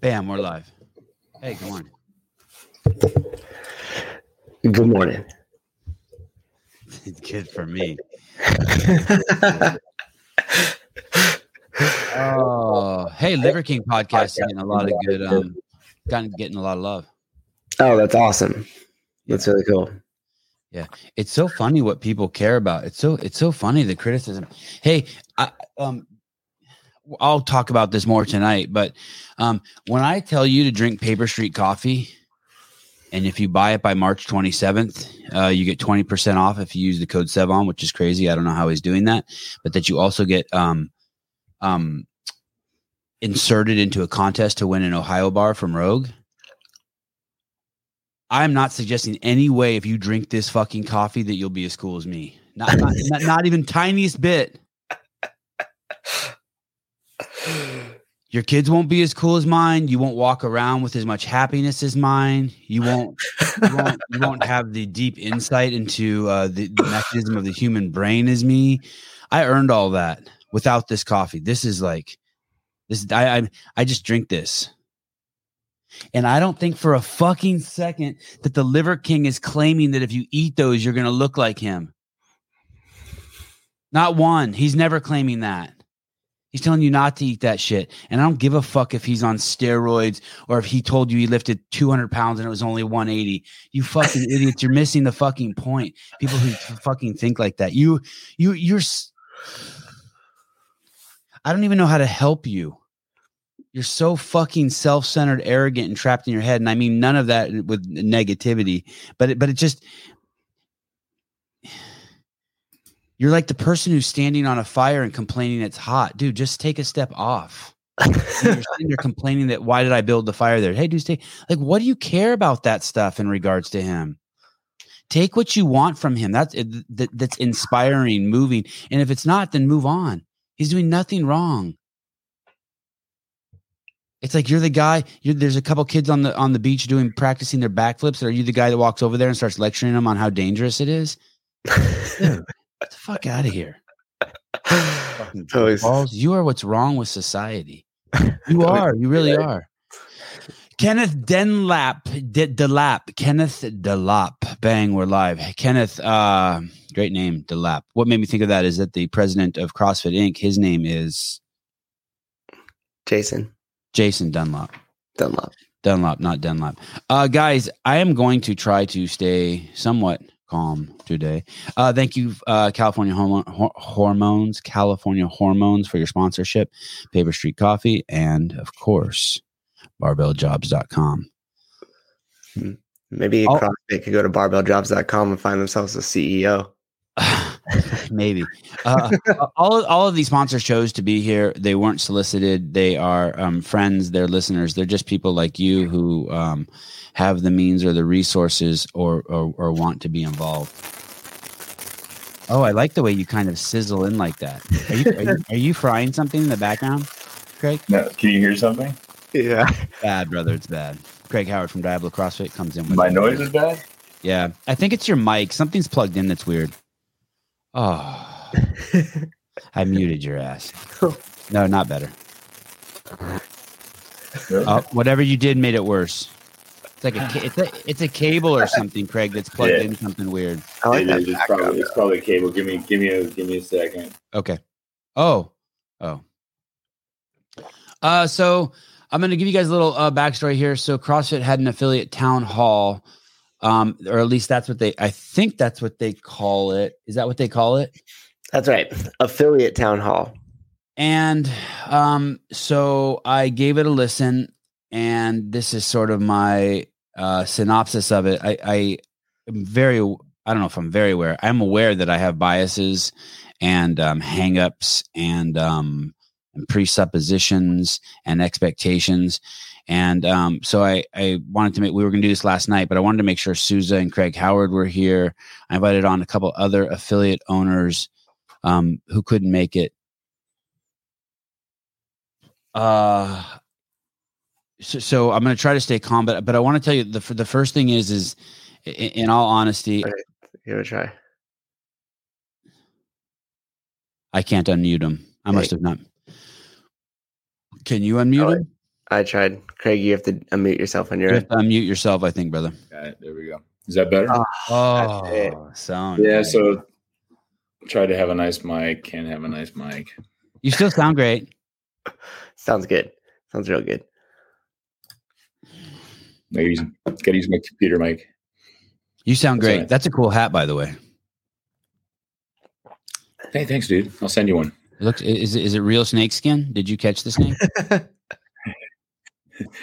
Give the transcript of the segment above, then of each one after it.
Bam, we're live. Hey, good morning. Good morning. good for me. oh, hey, Liver King podcast getting a lot of good, um, gotten getting a lot of love. Oh, that's awesome. That's really cool. Yeah, it's so funny what people care about. It's so it's so funny the criticism. Hey, I, um, I'll talk about this more tonight, but um, when I tell you to drink Paper Street coffee, and if you buy it by March 27th, uh, you get 20% off if you use the code SEVAN, which is crazy. I don't know how he's doing that, but that you also get um, um, inserted into a contest to win an Ohio bar from Rogue. I'm not suggesting any way if you drink this fucking coffee that you'll be as cool as me. Not, not, not, not even tiniest bit. Your kids won't be as cool as mine. You won't walk around with as much happiness as mine. You won't. You won't, you won't have the deep insight into uh, the, the mechanism of the human brain as me. I earned all that without this coffee. This is like this. I I, I just drink this. And I don't think for a fucking second that the Liver King is claiming that if you eat those, you're going to look like him. Not one. He's never claiming that. He's telling you not to eat that shit. And I don't give a fuck if he's on steroids or if he told you he lifted 200 pounds and it was only 180. You fucking idiots. You're missing the fucking point. People who fucking think like that. You, you, you're. I don't even know how to help you. You're so fucking self-centered, arrogant, and trapped in your head. And I mean none of that with negativity, but it, but it just you're like the person who's standing on a fire and complaining it's hot. Dude, just take a step off. you're there complaining that why did I build the fire there? Hey, dude, stay like what do you care about that stuff in regards to him? Take what you want from him. That's that, that's inspiring, moving. And if it's not, then move on. He's doing nothing wrong. It's like you're the guy. You're, there's a couple kids on the on the beach doing practicing their backflips. Are you the guy that walks over there and starts lecturing them on how dangerous it is? Dude, Get the fuck out of here. Balls, you are what's wrong with society. You are. You really are. Kenneth Denlap, D- Delap, Kenneth Delap. Bang, we're live. Kenneth, uh, great name, Delap. What made me think of that is that the president of CrossFit Inc. His name is Jason. Jason Dunlop. Dunlop. Dunlop, not Dunlop. Uh, guys, I am going to try to stay somewhat calm today. Uh, thank you, uh, California Hormo- Hormones, California Hormones for your sponsorship, Paper Street Coffee, and of course, barbelljobs.com. Hmm. Maybe oh. CrossFit could go to barbelljobs.com and find themselves a CEO. Maybe. Uh, all, all of these sponsors chose to be here. They weren't solicited. They are um, friends. They're listeners. They're just people like you who um, have the means or the resources or, or, or want to be involved. Oh, I like the way you kind of sizzle in like that. Are you, are you, are you frying something in the background, Craig? No. Can you hear something? Yeah. Bad, brother. It's bad. Craig Howard from Diablo CrossFit comes in. With My noise is bad? Yeah. I think it's your mic. Something's plugged in that's weird. Oh. I muted your ass. No, not better. Really? Uh, whatever you did made it worse. It's like a it's a it's a cable or something, Craig, that's plugged yeah. in something weird. I like that it's, probably, it's probably a cable. Give me give me a give me a second. Okay. Oh. Oh. Uh so I'm gonna give you guys a little uh, backstory here. So CrossFit had an affiliate town hall, um, or at least that's what they I think that's what they call it. Is that what they call it? That's right. Affiliate town hall. And um, so I gave it a listen, and this is sort of my uh, synopsis of it. I, I am very, I don't know if I'm very aware. I'm aware that I have biases and um, hangups and, um, and presuppositions and expectations. And um, so I, I wanted to make, we were going to do this last night, but I wanted to make sure Souza and Craig Howard were here. I invited on a couple other affiliate owners um, who couldn't make it. Uh, so, so I'm going to try to stay calm, but but I want to tell you the the first thing is is in, in all honesty, right, give it a try. I can't unmute him. I must have not. Can you unmute him? I tried. Craig, you have to unmute yourself on your You end. have to unmute yourself, I think, brother. Got. There we go. Is that better? Ah, oh, Oh, sound. yeah. nice. So try to have a nice mic. Can't have a nice mic. you still sound great. sounds good. Sounds real good. I use, gotta use my computer mic. You sound That's great. right. That's a cool hat, by the way. Hey, thanks, dude. I'll send you one. It looks is it, is it real snake skin? Did you catch the snake?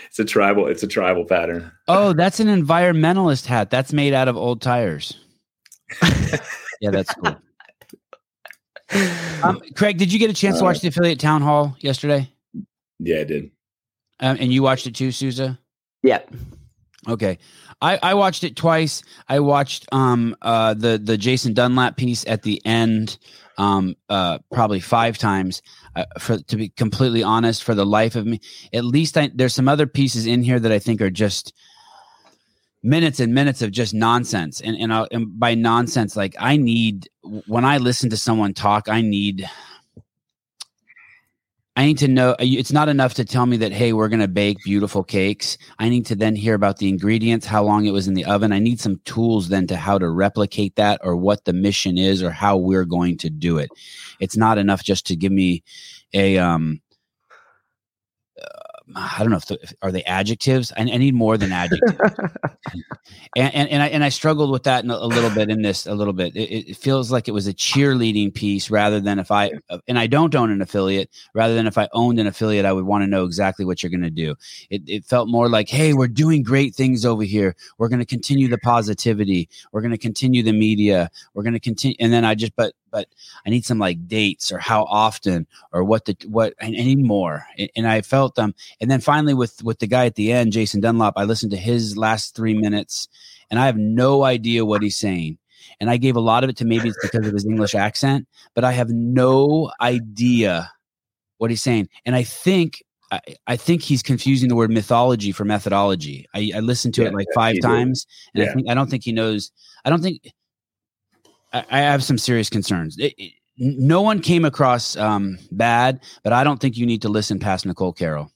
It's a tribal. It's a tribal pattern. oh, that's an environmentalist hat. That's made out of old tires. yeah, that's cool. Um, Craig, did you get a chance to Uh, watch the affiliate town hall yesterday? Yeah, I did. Um, and you watched it too, Souza? yeah. Okay. I, I watched it twice. I watched um uh the the Jason Dunlop piece at the end um uh probably five times uh, for to be completely honest for the life of me at least I, there's some other pieces in here that I think are just minutes and minutes of just nonsense and and, i and by nonsense like I need when I listen to someone talk I need I need to know it's not enough to tell me that, hey, we're going to bake beautiful cakes. I need to then hear about the ingredients, how long it was in the oven. I need some tools then to how to replicate that or what the mission is or how we're going to do it. It's not enough just to give me a, um, uh, I don't know if, the, if are they adjectives. I, I need more than adjectives and, and and I and I struggled with that in a, a little bit in this a little bit. It, it feels like it was a cheerleading piece rather than if I uh, and I don't own an affiliate. Rather than if I owned an affiliate, I would want to know exactly what you're going to do. It, it felt more like, hey, we're doing great things over here. We're going to continue the positivity. We're going to continue the media. We're going to continue. And then I just but but I need some like dates or how often or what the what I need more. And, and I felt them. And then finally with with the guy at the end, Jason Dunlop, I listened to his last three minutes and I have no idea what he's saying. And I gave a lot of it to maybe it's because of his English accent, but I have no idea what he's saying. And I think I, I think he's confusing the word mythology for methodology. I, I listened to Yeah, it like five times, and I think I don't think he knows. I don't think I, I have some serious concerns. It- it- no one came across um, bad, but I don't think you need to listen past Nicole Carroll.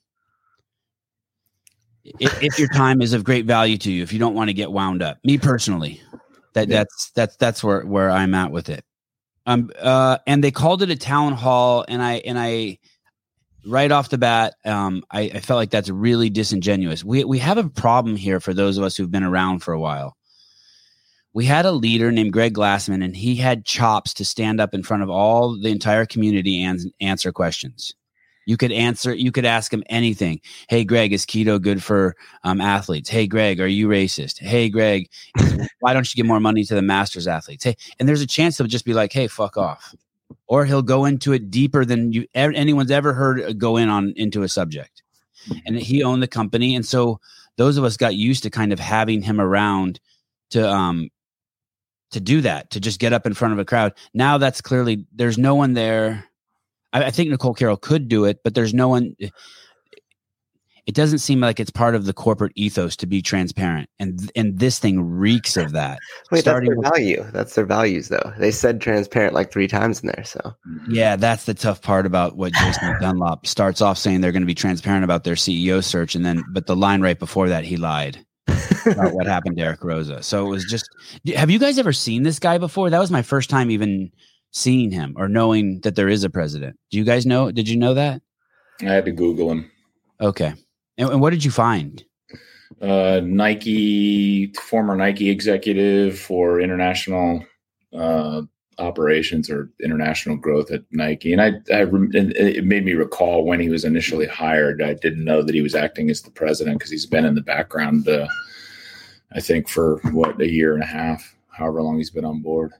If, if your time is of great value to you, if you don't want to get wound up, me personally, that Yeah. that's that's that's where where I'm at with it. Um, uh, and they called it a town hall, and I and I right off the bat, um, I, I felt like that's really disingenuous. We we have a problem here for those of us who've been around for a while. We had a leader named Greg Glassman, and he had chops to stand up in front of all the entire community and answer questions. You could answer, you could ask him anything. Hey, Greg, is keto good for um, athletes? Hey, Greg, are you racist? Hey, Greg, why don't you give more money to the masters athletes? Hey, and there's a chance he'll just be like, hey, fuck off. Or he'll go into it deeper than you anyone's ever heard uh, go in on into a subject. And he owned the company, and so those of us got used to kind of having him around to um to do that, to just get up in front of a crowd. Now that's clearly there's no one there. I, I think Nicole Carroll could do it, but there's no one. Eh, it doesn't seem like it's part of the corporate ethos to be transparent, and and this thing reeks of that. Wait, Starting that's their value. That's their values, though. They said transparent like three times in there. So Yeah, that's the tough part about what Jason Dunlop starts off saying they're going to be transparent about their CEO search, and then but the line right before that he lied about what happened to Eric Roza. So it was just. Have you guys ever seen this guy before? That was my first time even seeing him or knowing that there is a president. Do you guys know? Did you know that? I had to Google him. Okay, and, and what did you find? Uh, Nike, former Nike executive for international uh, operations or international growth at Nike, and I, I and it made me recall when he was initially hired. I didn't know that he was acting as the president because he's been in the background. Uh, I think for what a year and a half, however long he's been on board.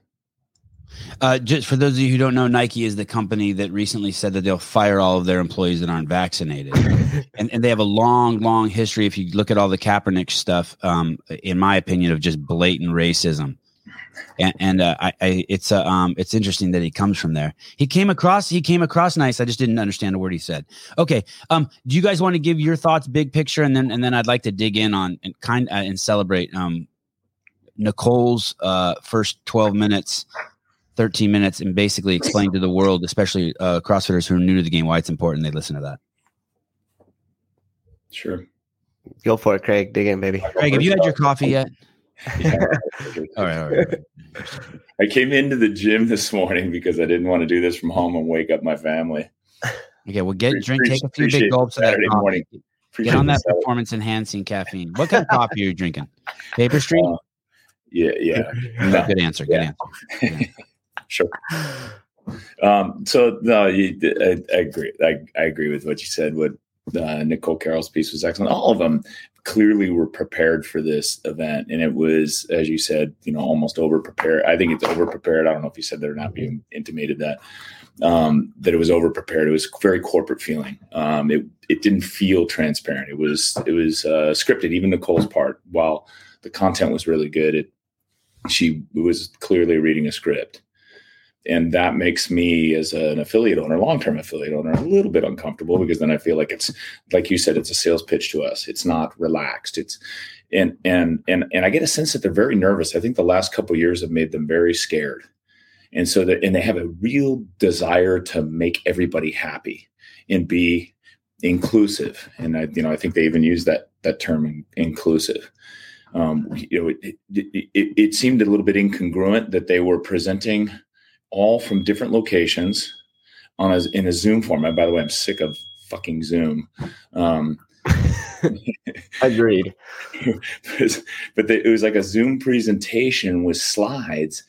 Uh, just for those of you who don't know, Nike is the company that recently said that they'll fire all of their employees that aren't vaccinated, and, and they have a long, long history. If you look at all the Kaepernick stuff, um, in my opinion, of just blatant racism, and, and uh, I, I, it's uh, um, it's interesting that he comes from there. He came across, he came across nice. I just didn't understand a word he said. Okay, um, do you guys want to give your thoughts, big picture, and then and then I'd like to dig in on and kind uh, and celebrate um, Nicole's uh, first twelve minutes 13 minutes and basically explain to the world, especially uh, CrossFitters who are new to the game, why it's important they listen to that. Sure. Go for it, Craig. Dig in, baby. Craig, have you had your coffee yet? Yeah. All right, all right. I came into the gym this morning because I didn't want to do this from home and wake up my family. Okay, well, get drink, take a few big gulps of that coffee. morning. Get on that performance enhancing caffeine. What kind of coffee are you drinking? Paper Street. Uh, Yeah, yeah. No, Good answer. Good Yeah. answer. sure. Um, so no, you, I, I agree. I, I agree with what you said. What uh, Nicole Carroll's piece was excellent. All of them clearly were prepared for this event, and it was, as you said, you know, almost over prepared. I think it's over prepared. I don't know if you said that or not. Being intimated that um, that it was over prepared. It was very corporate feeling. Um, it it didn't feel transparent. It was it was uh, scripted. Even Nicole's part, while the content was really good, it she was clearly reading a script and that makes me as an affiliate owner long-term affiliate owner a little bit uncomfortable because then i feel like it's like you said it's a sales pitch to us. It's not relaxed. It's and and and and i get a sense that they're very nervous. I think the last couple years have made them very scared. And so that and they have a real desire to make everybody happy and be inclusive. And i you know i think they even use that that term in, inclusive. Um, you know, it, it, it, it seemed a little bit incongruent that they were presenting all from different locations on a, in a Zoom format. By the way, I'm sick of fucking Zoom. Um, Agreed. but they, it was like a Zoom presentation with slides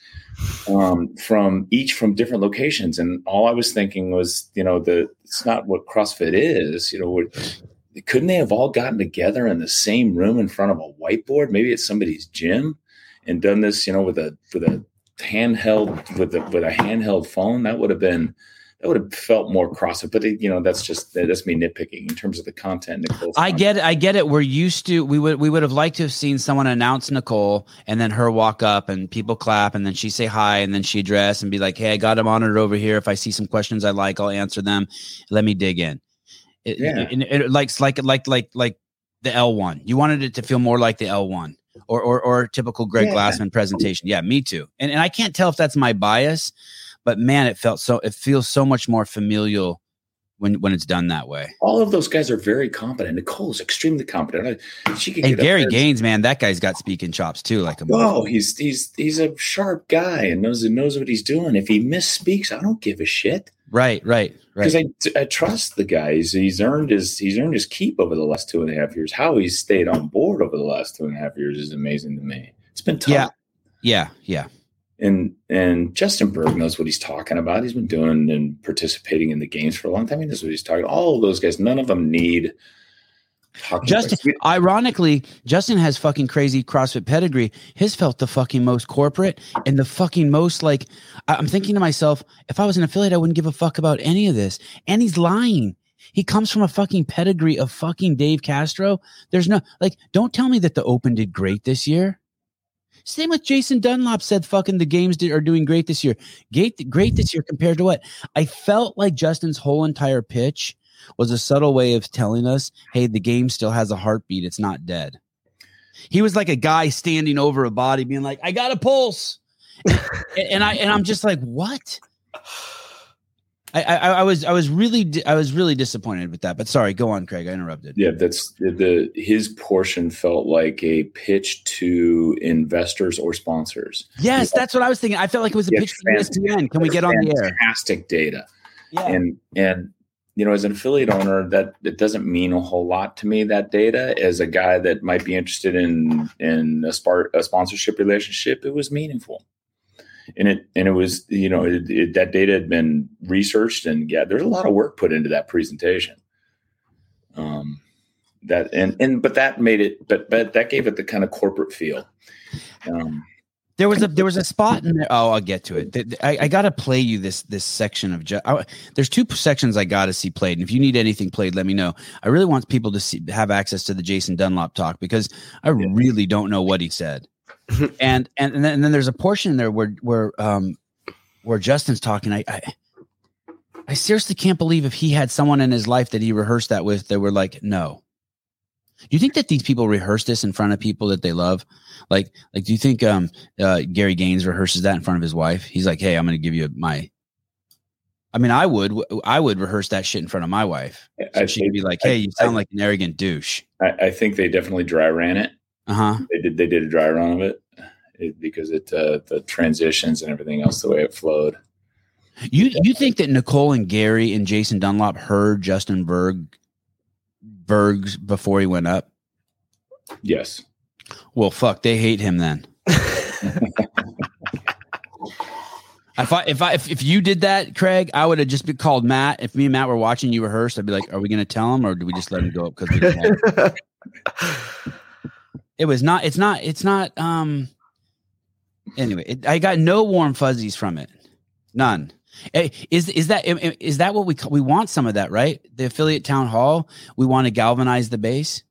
um, from each from different locations, and all I was thinking was, you know, the it's not what CrossFit is. You know, couldn't they have all gotten together in the same room in front of a whiteboard? Maybe at somebody's gym, and done this, you know, with a with a handheld with a with a handheld phone. That would have been that would have felt more CrossFit. But it, you know, that's just that's me nitpicking in terms of the content. Nicole's I content. get it. I get it. We're used to we would we would have liked to have seen someone announce Nicole and then her walk up and people clap and then she say hi and then she address and be like, "Hey, I got a monitor over here. If I see some questions I like, I'll answer them. Let me dig in." It, Yeah. it, it, it likes like like like like the L one. You wanted it to feel more like the L one or or or a typical Greg Yeah. Glassman presentation. Yeah, me too. And and I can't tell if that's my bias, but man, it felt so. It feels so much more familial when when it's done that way. all of those guys are very competent. Nicole's extremely competent. I- She could And get Gary Gaines, man, that guy's got speaking chops too. Like a Oh, he's he's he's a sharp guy and knows knows what he's doing. If he misspeaks, I don't give a shit right, right, right. because. I, I trust the guy. He's, he's earned his he's earned his keep over the last two and a half years. How he's stayed on board over the last two and a half years is amazing to me. It's been tough. Yeah. Yeah, yeah. And and Justin Bergh knows what he's talking about. He's been doing and participating in the games for a long time. He knows what he's talking. All of those guys, none of them need. Justin, points. ironically, Justin has fucking crazy CrossFit pedigree. His felt the fucking most corporate and the fucking most like. I'm thinking to myself, if I was an affiliate, I wouldn't give a fuck about any of this. And he's lying. He comes from a fucking pedigree of fucking Dave Castro. There's no like. Don't tell me that the Open did great this year. Same with Jason Dunlop said fucking the games did, are doing great this year. Great, great this year compared to what? I felt like Justin's whole entire pitch was a subtle way of telling us, hey, the game still has a heartbeat. It's not dead. He was like a guy standing over a body, being like, I got a pulse. and, I and I'm just like, what? I, I I was I was really di- I was really disappointed with that. But sorry, go on, Craig. I interrupted. Yeah, that's the, the his portion felt like a pitch to investors or sponsors. Yes, that's what I was thinking. I felt like it was a Yeah, pitch to ESPN. Can we get on the air? Fantastic data, Yeah. and and you know, as an affiliate owner, that it doesn't mean a whole lot to me. That data, as a guy that might be interested in in a, spar- a sponsorship relationship, it was meaningful. And it and it was you know it, it, that data had been researched and yeah, there's a lot of work put into that presentation. Um, that and and but that made it but but that gave it the kind of corporate feel. Um, There was a there was a spot in there. Oh, I'll get to it. I, I got to play you this this section of. Ju- I, there's two sections I got to see played, and if you need anything played, let me know. I really want people to see have access to the Jason Dunlop talk because I Yeah. really don't know what he said. and and and then, and then there's a portion in there where where um where Justin's talking. I, I I seriously can't believe if he had someone in his life that he rehearsed that with that were like, no. Do you think that these people rehearse this in front of people that they love? Like, like, do you think um uh, Gary Gaines rehearses that in front of his wife? He's like, "Hey, I'm going to give you my." I mean, I would, I would rehearse that shit in front of my wife. So I, she'd be like, "Hey, you sound like an arrogant douche." I, I think they definitely dry ran it. Uh huh. They did. They did a dry run of it, it because it uh, the transitions and everything else, the way it flowed. You you think that Nicole and Gary and Jason Dunlop heard Justin Bergh Bergh's before he went up? Yes. Well, fuck, they hate him then. If I if I if, if you did that, Craig, I would have just been called Matt. If me and Matt were watching you rehearse, I'd be like, "Are we going to tell him, or do we just let him go up?" Because we don't want him? it was not. It's not. It's not. Um. Anyway, it, I got no warm fuzzies from it. None. Eh, Is is that is that what we we want? Some of that, right? The affiliate town hall. We want to galvanize the base.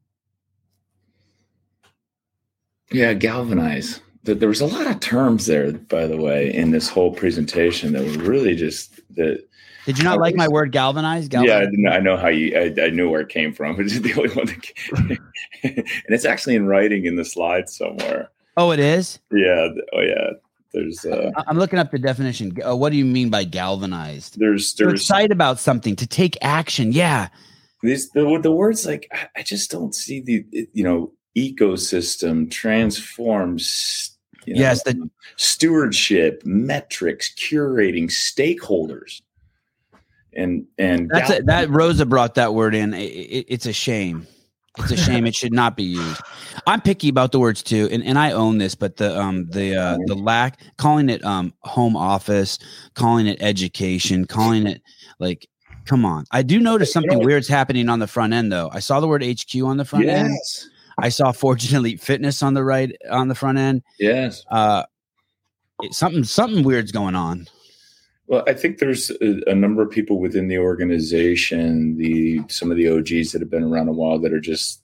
Yeah, galvanize. There was a lot of terms there, by the way, in this whole presentation that were really just that. Did you not like my word galvanize? Yeah, I, Galvanize? didn't- I know how you. I, I knew where it came from. It's the only one that came. and it's actually in writing in the slides somewhere. Oh, it is. Yeah. Oh, yeah. There's uh, I'm looking up the definition. Uh, what do you mean by galvanized? there's To there's excite about something, to take action. Yeah. these the the words like I- just don't see the you know ecosystem transforms. You know, Yes, the- stewardship, metrics, curating, stakeholders, and and That's gal- it. That Roza brought that word in. I- I- it's a shame. It's a shame. it should not be used. I'm picky about the words too, and, and I own this. But the um the uh, the lack calling it um home office, calling it education, calling it like. Come on. I do notice something weird's happening on the front end though. I saw the word HQ on the front end. yes, I saw Forging Elite Fitness on the right on the front end. yes. Uh it, something something weird's going on. Well, I think there's a, a number of people within the organization, the some of the OGs that have been around a while that are just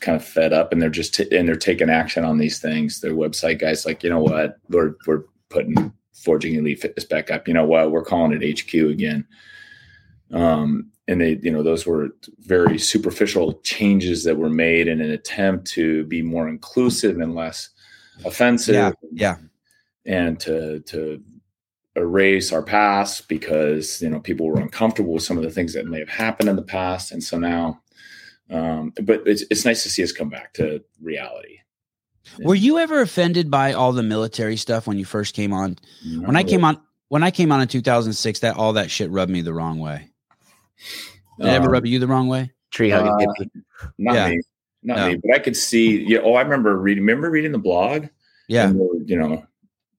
kind of fed up, and they're just t- and they're taking action on these things. Their website guys like, you know what, we're we're putting Forging Elite Fitness back up. You know what, we're calling it HQ again. Um, and they, you know, those were very superficial changes that were made in an attempt to be more inclusive and less offensive. Yeah, yeah. And to to erase our past because you know people were uncomfortable with some of the things that may have happened in the past, and so now. Um, but it's it's nice to see us come back to reality. Were you ever offended by all the military stuff when you first came on? When I came on when I came on in 2006, that all that shit rubbed me the wrong way. Did it ever Um, rub you the wrong way? Tree hugging Uh, hippie. Not Yeah. me, not No. me. But I could see. Yeah. Oh, I remember reading. Remember reading the blog. Yeah. And you know,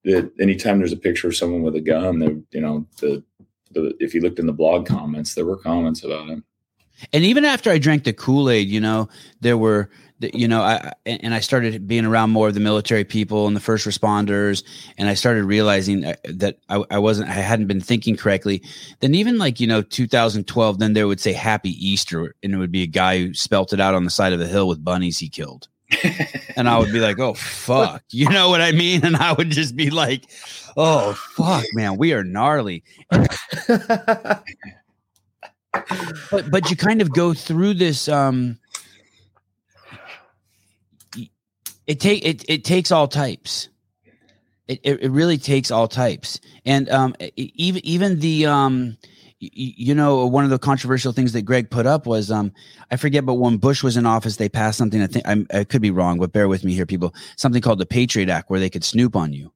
that anytime there's a picture of someone with a gun, there, you know, the, the if you looked in the blog comments, there were comments about it. And even after I drank the Kool Aid, you know, there were, you know, I and I started being around more of the military people and the first responders, and I started realizing uh, that I, I wasn't, I hadn't been thinking correctly. Then even like you know, 2012, then there would say Happy Easter, and it would be a guy who spelt it out on the side of a hill with bunnies he killed, and I would be like, oh fuck, you know what I mean? And I would just be like, oh fuck, man, we are gnarly. but but you kind of go through this um it take it, it takes all types it, it, it really takes all types and um even even the um you know one of the controversial things that greg put up was um i forget but when bush was in office they passed something i think I'm, i could be wrong but bear with me here people something called the patriot act where they could snoop on you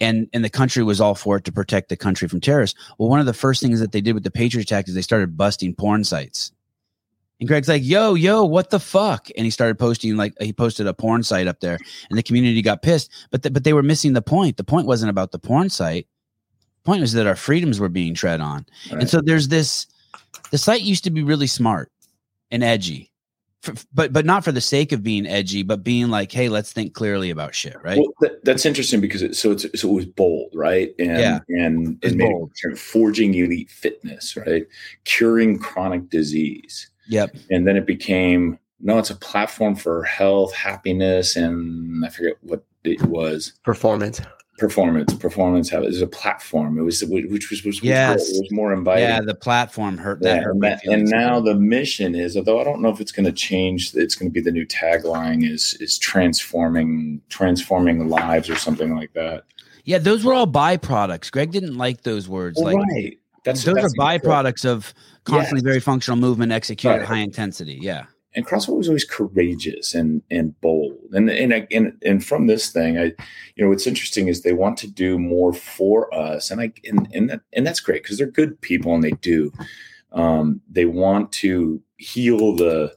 and and the country was all for it to protect the country from terrorists. Well, one of the first things that they did with the Patriot Act is they started busting porn sites. And Greg's like, "Yo, yo, what the fuck?" And he started posting like he posted a porn site up there, and the community got pissed. But the, but they were missing the point. The point wasn't about the porn site. The point was that our freedoms were being tread on. Right. And so there's this. The site used to be really smart and edgy, f- but but not for the sake of being edgy, but being like, hey, let's think clearly about shit, right? Well, that, that's interesting because it, so it's so it was bold, right? And Yeah. and It's it made bold. it forging elite fitness, right? Curing chronic disease, yep. and then it became no, it's a platform for health, happiness, and I forget what it was. Performance. Performance, performance habit. It was a platform. It was which was was, Yes. it was more inviting. Yeah, the platform hurt that Yeah, hurt and, and now the mission is, although I don't know if it's going to change, it's going to be the new tagline is is transforming transforming lives or something like that. yeah, those were all byproducts. Greg didn't like those words. Well, like right, That's those that's are byproducts of constantly Yes. very functional movement executed at Right. high intensity. Yeah. And CrossFit was always courageous and and bold. And and and and from this thing, I, you know, what's interesting is they want to do more for us, and I and and that and that's great because they're good people and they do. Um, they want to heal the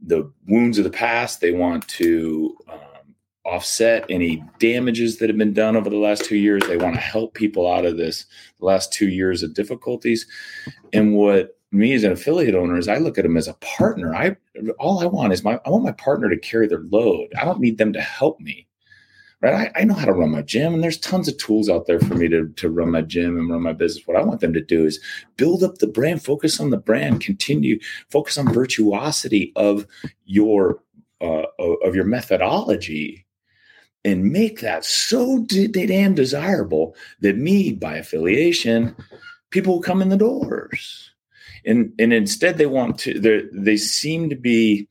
the wounds of the past. They want to um, offset any damages that have been done over the last two years. They want to help people out of this last two years of difficulties. And what me as an affiliate owner is I look at them as a partner. I all I want is my I want my partner to carry their load. I don't need them to help me. Right. I, I know how to run my gym and there's tons of tools out there for me to, to run my gym and run my business. What I want them to do is build up the brand, focus on the brand, continue, focus on virtuosity of your uh, of your methodology and make that so damn desirable that me by affiliation people will come in the doors and and instead they want to they they seem to be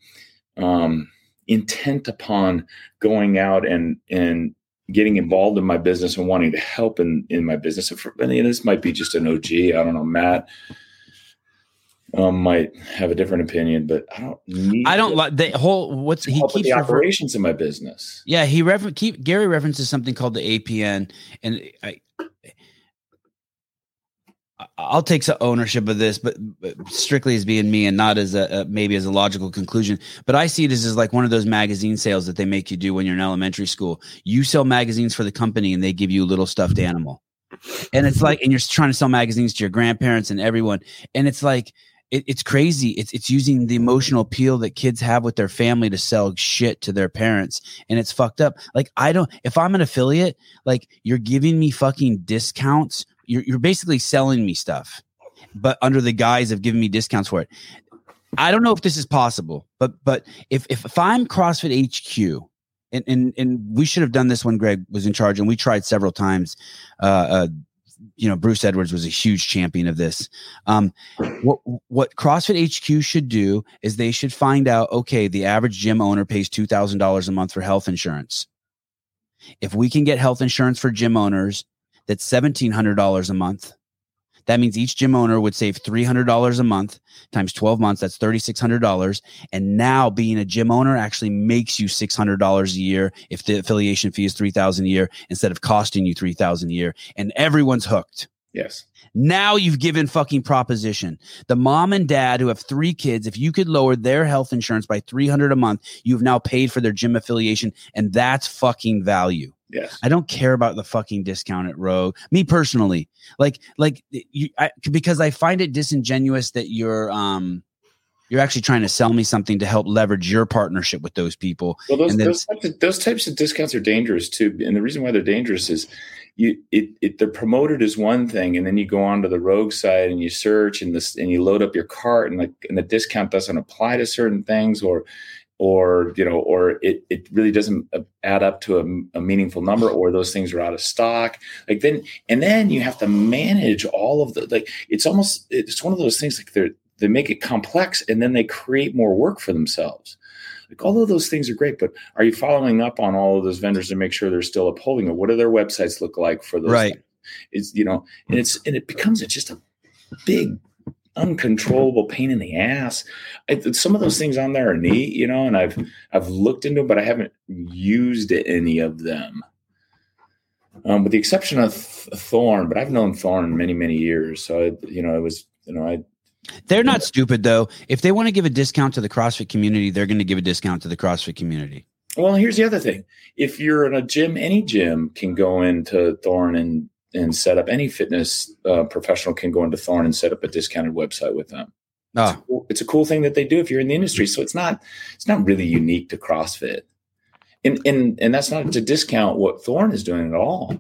um intent upon going out and and getting involved in my business and wanting to help in in my business. And, for, and this might be just an og i don't know matt um, might have a different opinion but i don't need I don't like the whole what's he keeps the refer- operations of my business. Yeah, he refer- keep Gary references something called the APN, and I- I'll take some ownership of this, but, but strictly as being me and not as a, a maybe as a logical conclusion. But I see it as, as like one of those magazine sales that they make you do when you're in elementary school. You sell magazines for the company, and they give you a little stuffed animal, and it's like, and you're trying to sell magazines to your grandparents and everyone, and it's like. It, it's crazy. It's it's using the emotional appeal that kids have with their family to sell shit to their parents, and it's fucked up. Like I don't. If I'm an affiliate, like you're giving me fucking discounts. You're you're basically selling me stuff, but under the guise of giving me discounts for it. I don't know if this is possible, but but if if, if I'm CrossFit HQ. And, and and we should have done this when Greg was in charge, and we tried several times. Uh, uh, you know, Bruce Edwards was a huge champion of this. Um, what what CrossFit HQ should do is they should find out okay the average gym owner pays $2000 a month for health insurance if we can get health insurance for gym owners that's $1700 a month. That means each gym owner would save $300 a month times 12 months that's $3600 and now being a gym owner actually makes you $600 a year if the affiliation fee is 3000 a year instead of costing you 3000 a year. And everyone's hooked. Yes. Now you've given fucking proposition. The mom and dad who have three kids, if you could lower their health insurance by 300 a month, you've now paid for their gym affiliation and that's fucking value. Yes I don't care about the fucking discount at Rogue. Me personally, like like you I, because I find it disingenuous that you're um you're actually trying to sell me something to help leverage your partnership with those people. Well, those those types, of, those types of discounts are dangerous too, and the reason why they're dangerous is you it, it they're promoted as one thing, and then you go onto the rogue side and you search and this and you load up your cart, and like and the discount doesn't apply to certain things, or or you know, or it it really doesn't add up to a, a meaningful number, or those things are out of stock. Like then and then you have to manage all of the like it's almost it's one of those things like they're they make it complex and then they create more work for themselves like all of those things are great but are you following up on all of those vendors to make sure they're still upholding it what do their websites look like for those Right. things? it's you know and hmm. it's and it becomes a, just a big uncontrollable pain in the ass I, some of those things on there are neat you know and i've i've looked into them but i haven't used any of them um, with the exception of Th- Thorne but i've known Thorne many many years so I, you know it was you know i They're not stupid though. If they want to give a discount to the CrossFit community, they're going to give a discount to the CrossFit community. Well, here's the other thing. If you're in a gym, any gym can go into Thorne and and set up any fitness uh, professional can go into Thorne and set up a discounted website with them. It's, Oh, a cool, it's a cool thing that they do if you're in the industry. So it's not it's not really unique to CrossFit, and and and that's not to discount what Thorne is doing at all,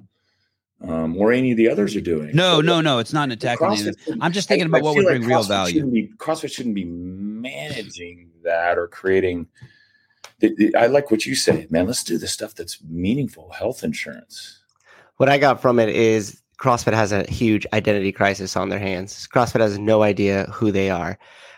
um, or any of the others are doing. no, So no, no. It's not an attack on CrossFit. I'm just thinking I- about I what would like bring real value. shouldn't Be, CrossFit shouldn't be managing that or creating. the- the- I like what you say, man. Let's do the stuff that's meaningful. Health insurance. What I got from it is CrossFit has a huge identity crisis on their hands. CrossFit has no idea who they are.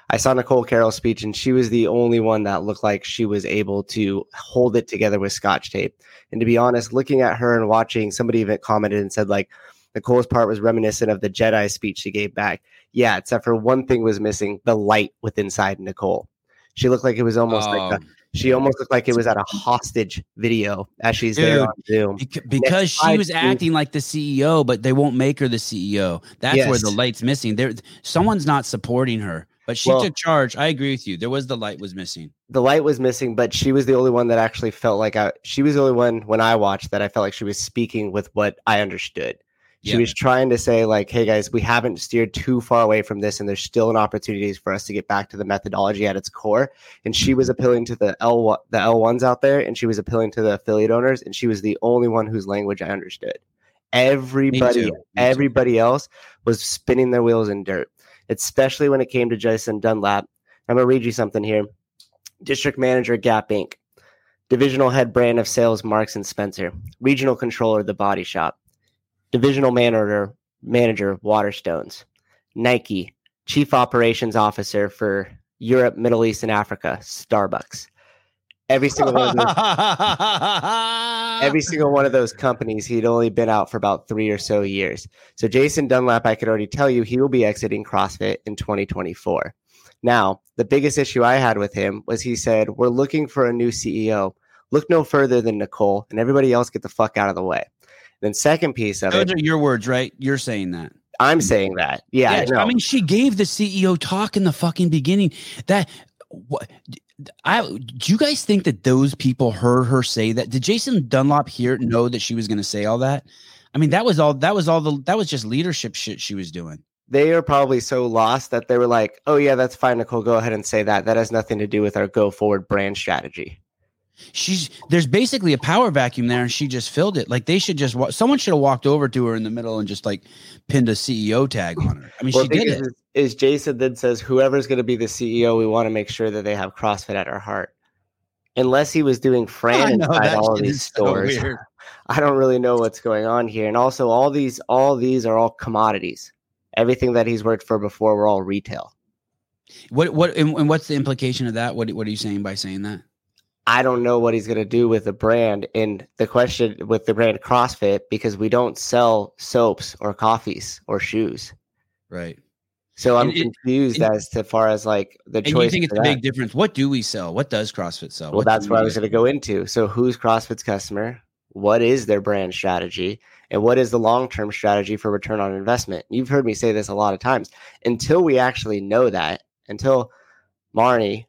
I saw Nicole Carroll's speech, and she was the only one that looked like she was able to hold it together with scotch tape. And to be honest, looking at her and watching, somebody even commented and said, like, Nicole's part was reminiscent of the Jedi speech she gave back. Yeah, except for one thing was missing: the light within inside Nicole. She looked like it was almost like Um, she almost looked like it was at a hostage video as she's there Dude, on Zoom. Beca- because she was acting like the CEO, but they won't make her the CEO. That's where the light's missing. There, someone's not supporting her, but she Well- took charge. I agree with you. There was the light was missing. the light was missing, but she was the only one that actually felt like I. She was the only one when I watched that I felt like she was speaking with what I understood. She Yeah. was trying to say like, "Hey guys, we haven't steered too far away from this, and there's still an opportunity for us to get back to the methodology at its core." And she was appealing to the l the l1s out there, and she was appealing to the affiliate owners, and she was the only one whose language I understood. Everybody, Me everybody else was spinning their wheels in dirt, especially when it came to Jason Dunlop. I'm gonna read you something here. District Manager Gap Inc. Divisional Head Brand of Sales Marks and Spencer. Regional Controller The Body Shop. Divisional Manager Manager Waterstones. Nike. Chief Operations Officer for Europe, Middle East, and Africa. Starbucks. Every single one of those, every single one of those companies, he'd only been out for about three or so years. So Jason Dunlop, I could already tell you, he will be exiting CrossFit in 2024. Now, the biggest issue I had with him was he said, We're looking for a new CEO. Look no further than Nicole and everybody else get the fuck out of the way. Then, second piece of Those it, are your words, right? You're saying that. I'm saying that. Yeah, Yeah, no. I mean, she gave the CEO talk in the fucking beginning. That what? I do you guys think that those people heard her say that? Did Jason Dunlop here know that she was going to say all that? I mean, that was all. That was all the. That was just leadership shit she was doing. they are probably so lost that they were like, Oh, yeah, that's fine, Nicole. Go ahead and say that. That has nothing to do with our go forward brand strategy. She's there's basically a power vacuum there, and she just filled it. Like they should just someone should have walked over to her in the middle and just like pinned a CEO tag on her. I mean, Well, she did is, it. is Jason then says, Whoever's going to be the CEO, we want to make sure that they have CrossFit at our heart. Unless he was doing Fran inside all of these is so stores. I don't really know what's going on here. And also all these all these are all commodities. Everything that he's worked for before were all retail. What what and, and what's the implication of that? What what are you saying by saying that? I don't know what he's going to do with the brand and the question with the brand CrossFit because we don't sell soaps or coffees or shoes. Right. So I'm And confused and- as to far as like the And you think it's a big difference? What do we sell? What does CrossFit sell? Well, What that's do what I was going to go into. So, who's CrossFit's customer? What is their brand strategy? And what is the long term strategy for return on investment? You've heard me say this a lot of times. Until we actually know that, until Marnie,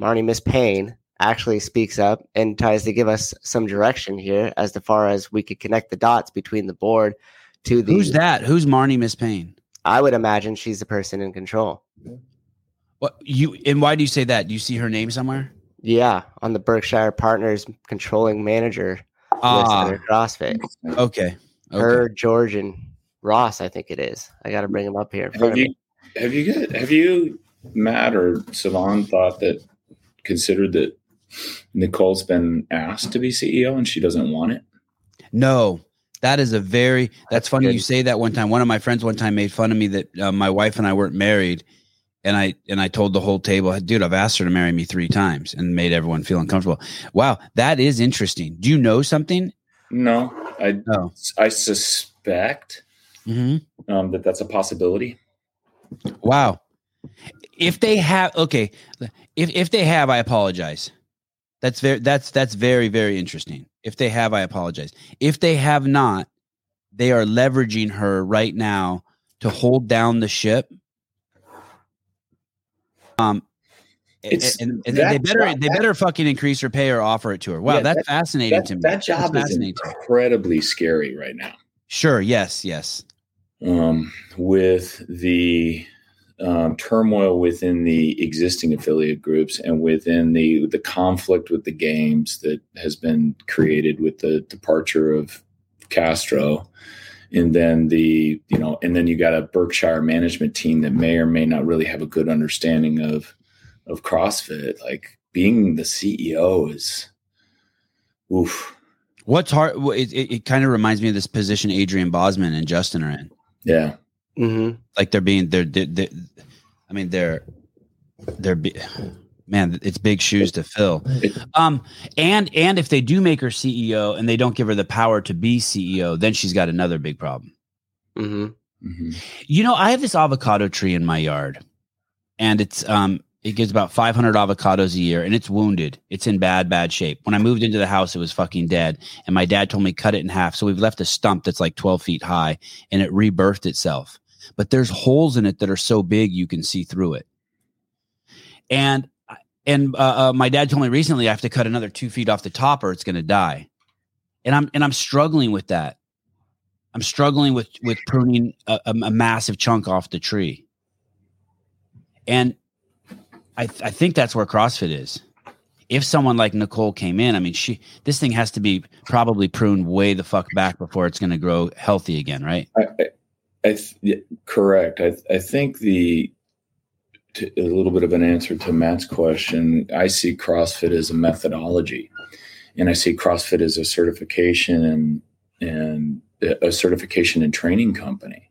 Marnie Miss Payne, actually speaks up and tries to give us some direction here as to far as we could connect the dots between the board to the. Who's that? Who's Marnie Miss Payne? I would imagine she's the person in control. What you and why do you say that? Do you see her name somewhere? Yeah, on the Berkshire Partners controlling manager list Ah, under CrossFit. okay. okay. her, George, and Ross. I think it is. I got to bring him up here. In front Have of you me. have you got have you Matt or Sevan thought that considered that Nicole's been asked to be CEO and she doesn't want it? No, that is a very. That's, funny you say that. One time, one of my friends one time made fun of me that uh, my wife and I weren't married, and I and I told the whole table, dude, I've asked her to marry me three times, and made everyone feel uncomfortable. Wow, that is interesting. Do you know something? No, I No. I suspect hmm um, that that's a possibility. Wow. If they have, okay, if if they have, I apologize. That's very that's that's very very interesting. If they have, I apologize. If they have not, they are leveraging her right now to hold down the ship. Um, and, It's- and, and they better job- they that- better fucking increase her pay or offer it to her. Wow, Yeah, that's that- fascinating That, to me. that That's job is fascinating to incredibly scary right now. Sure. Yes. Yes. um, with the um, turmoil within the existing affiliate groups and within the the conflict with the games that has been created with the departure of Castro, and then the you know, and then you got a Berkshire management team that may or may not really have a good understanding of of CrossFit. Like being the CEO is, oof, What's hard? It, it, it kind of reminds me of this position Adrian Bozman and Justin are in. yeah. Mhm. like they're being they're, they're, they're i mean they're they're bi- man it's big shoes to fill um and and if they do make her ceo and they don't give her the power to be ceo then she's got another big problem hmm Mhm. You know, I have this avocado tree in my yard, and it's um it gives about 500 avocados a year, and it's wounded. It's in bad, bad shape. When I moved into the house, it was fucking dead, and my dad told me cut it in half. So we've left a stump that's like 12 feet high, and it rebirthed itself. But there's holes in it that are so big you can see through it. And and uh, uh, my dad told me recently I have to cut another two feet off the top, or it's going to die. And I'm and I'm struggling with that. I'm struggling with with pruning a, a, massive chunk off the tree, and I th- I think that's where CrossFit is. If someone like Nicole came in, I mean, she this thing has to be probably pruned way the fuck back before it's going to grow healthy again, right? I, I, th- yeah, correct. I, I think the to, a little bit of an answer to Matt's question. I see CrossFit as a methodology, and I see CrossFit as a certification and and a certification and training company.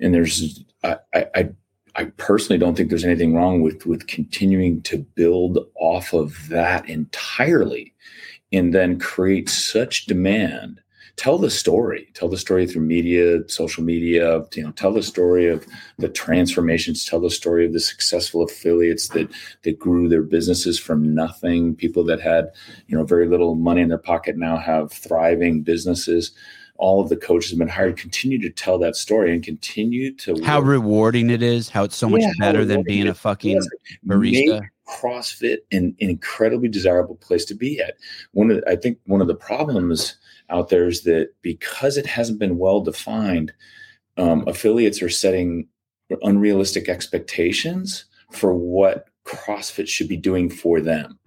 And there's I, I I personally don't think there's anything wrong with with continuing to build off of that entirely, and then create such demand tell the story. Tell the story through media social media you know tell the story of the transformations. Tell the story of the successful affiliates that that grew their businesses from nothing. People that had you know very little money in their pocket now have thriving businesses. All of the coaches have been hired. Continue to tell that story and continue to How work- rewarding it is, how it's so much Yeah, better than being a fucking barista. Make CrossFit an, an incredibly desirable place to be at. One of the, I think one of the problems out there is that because it hasn't been well defined, um, affiliates are setting unrealistic expectations for what CrossFit should be doing for them.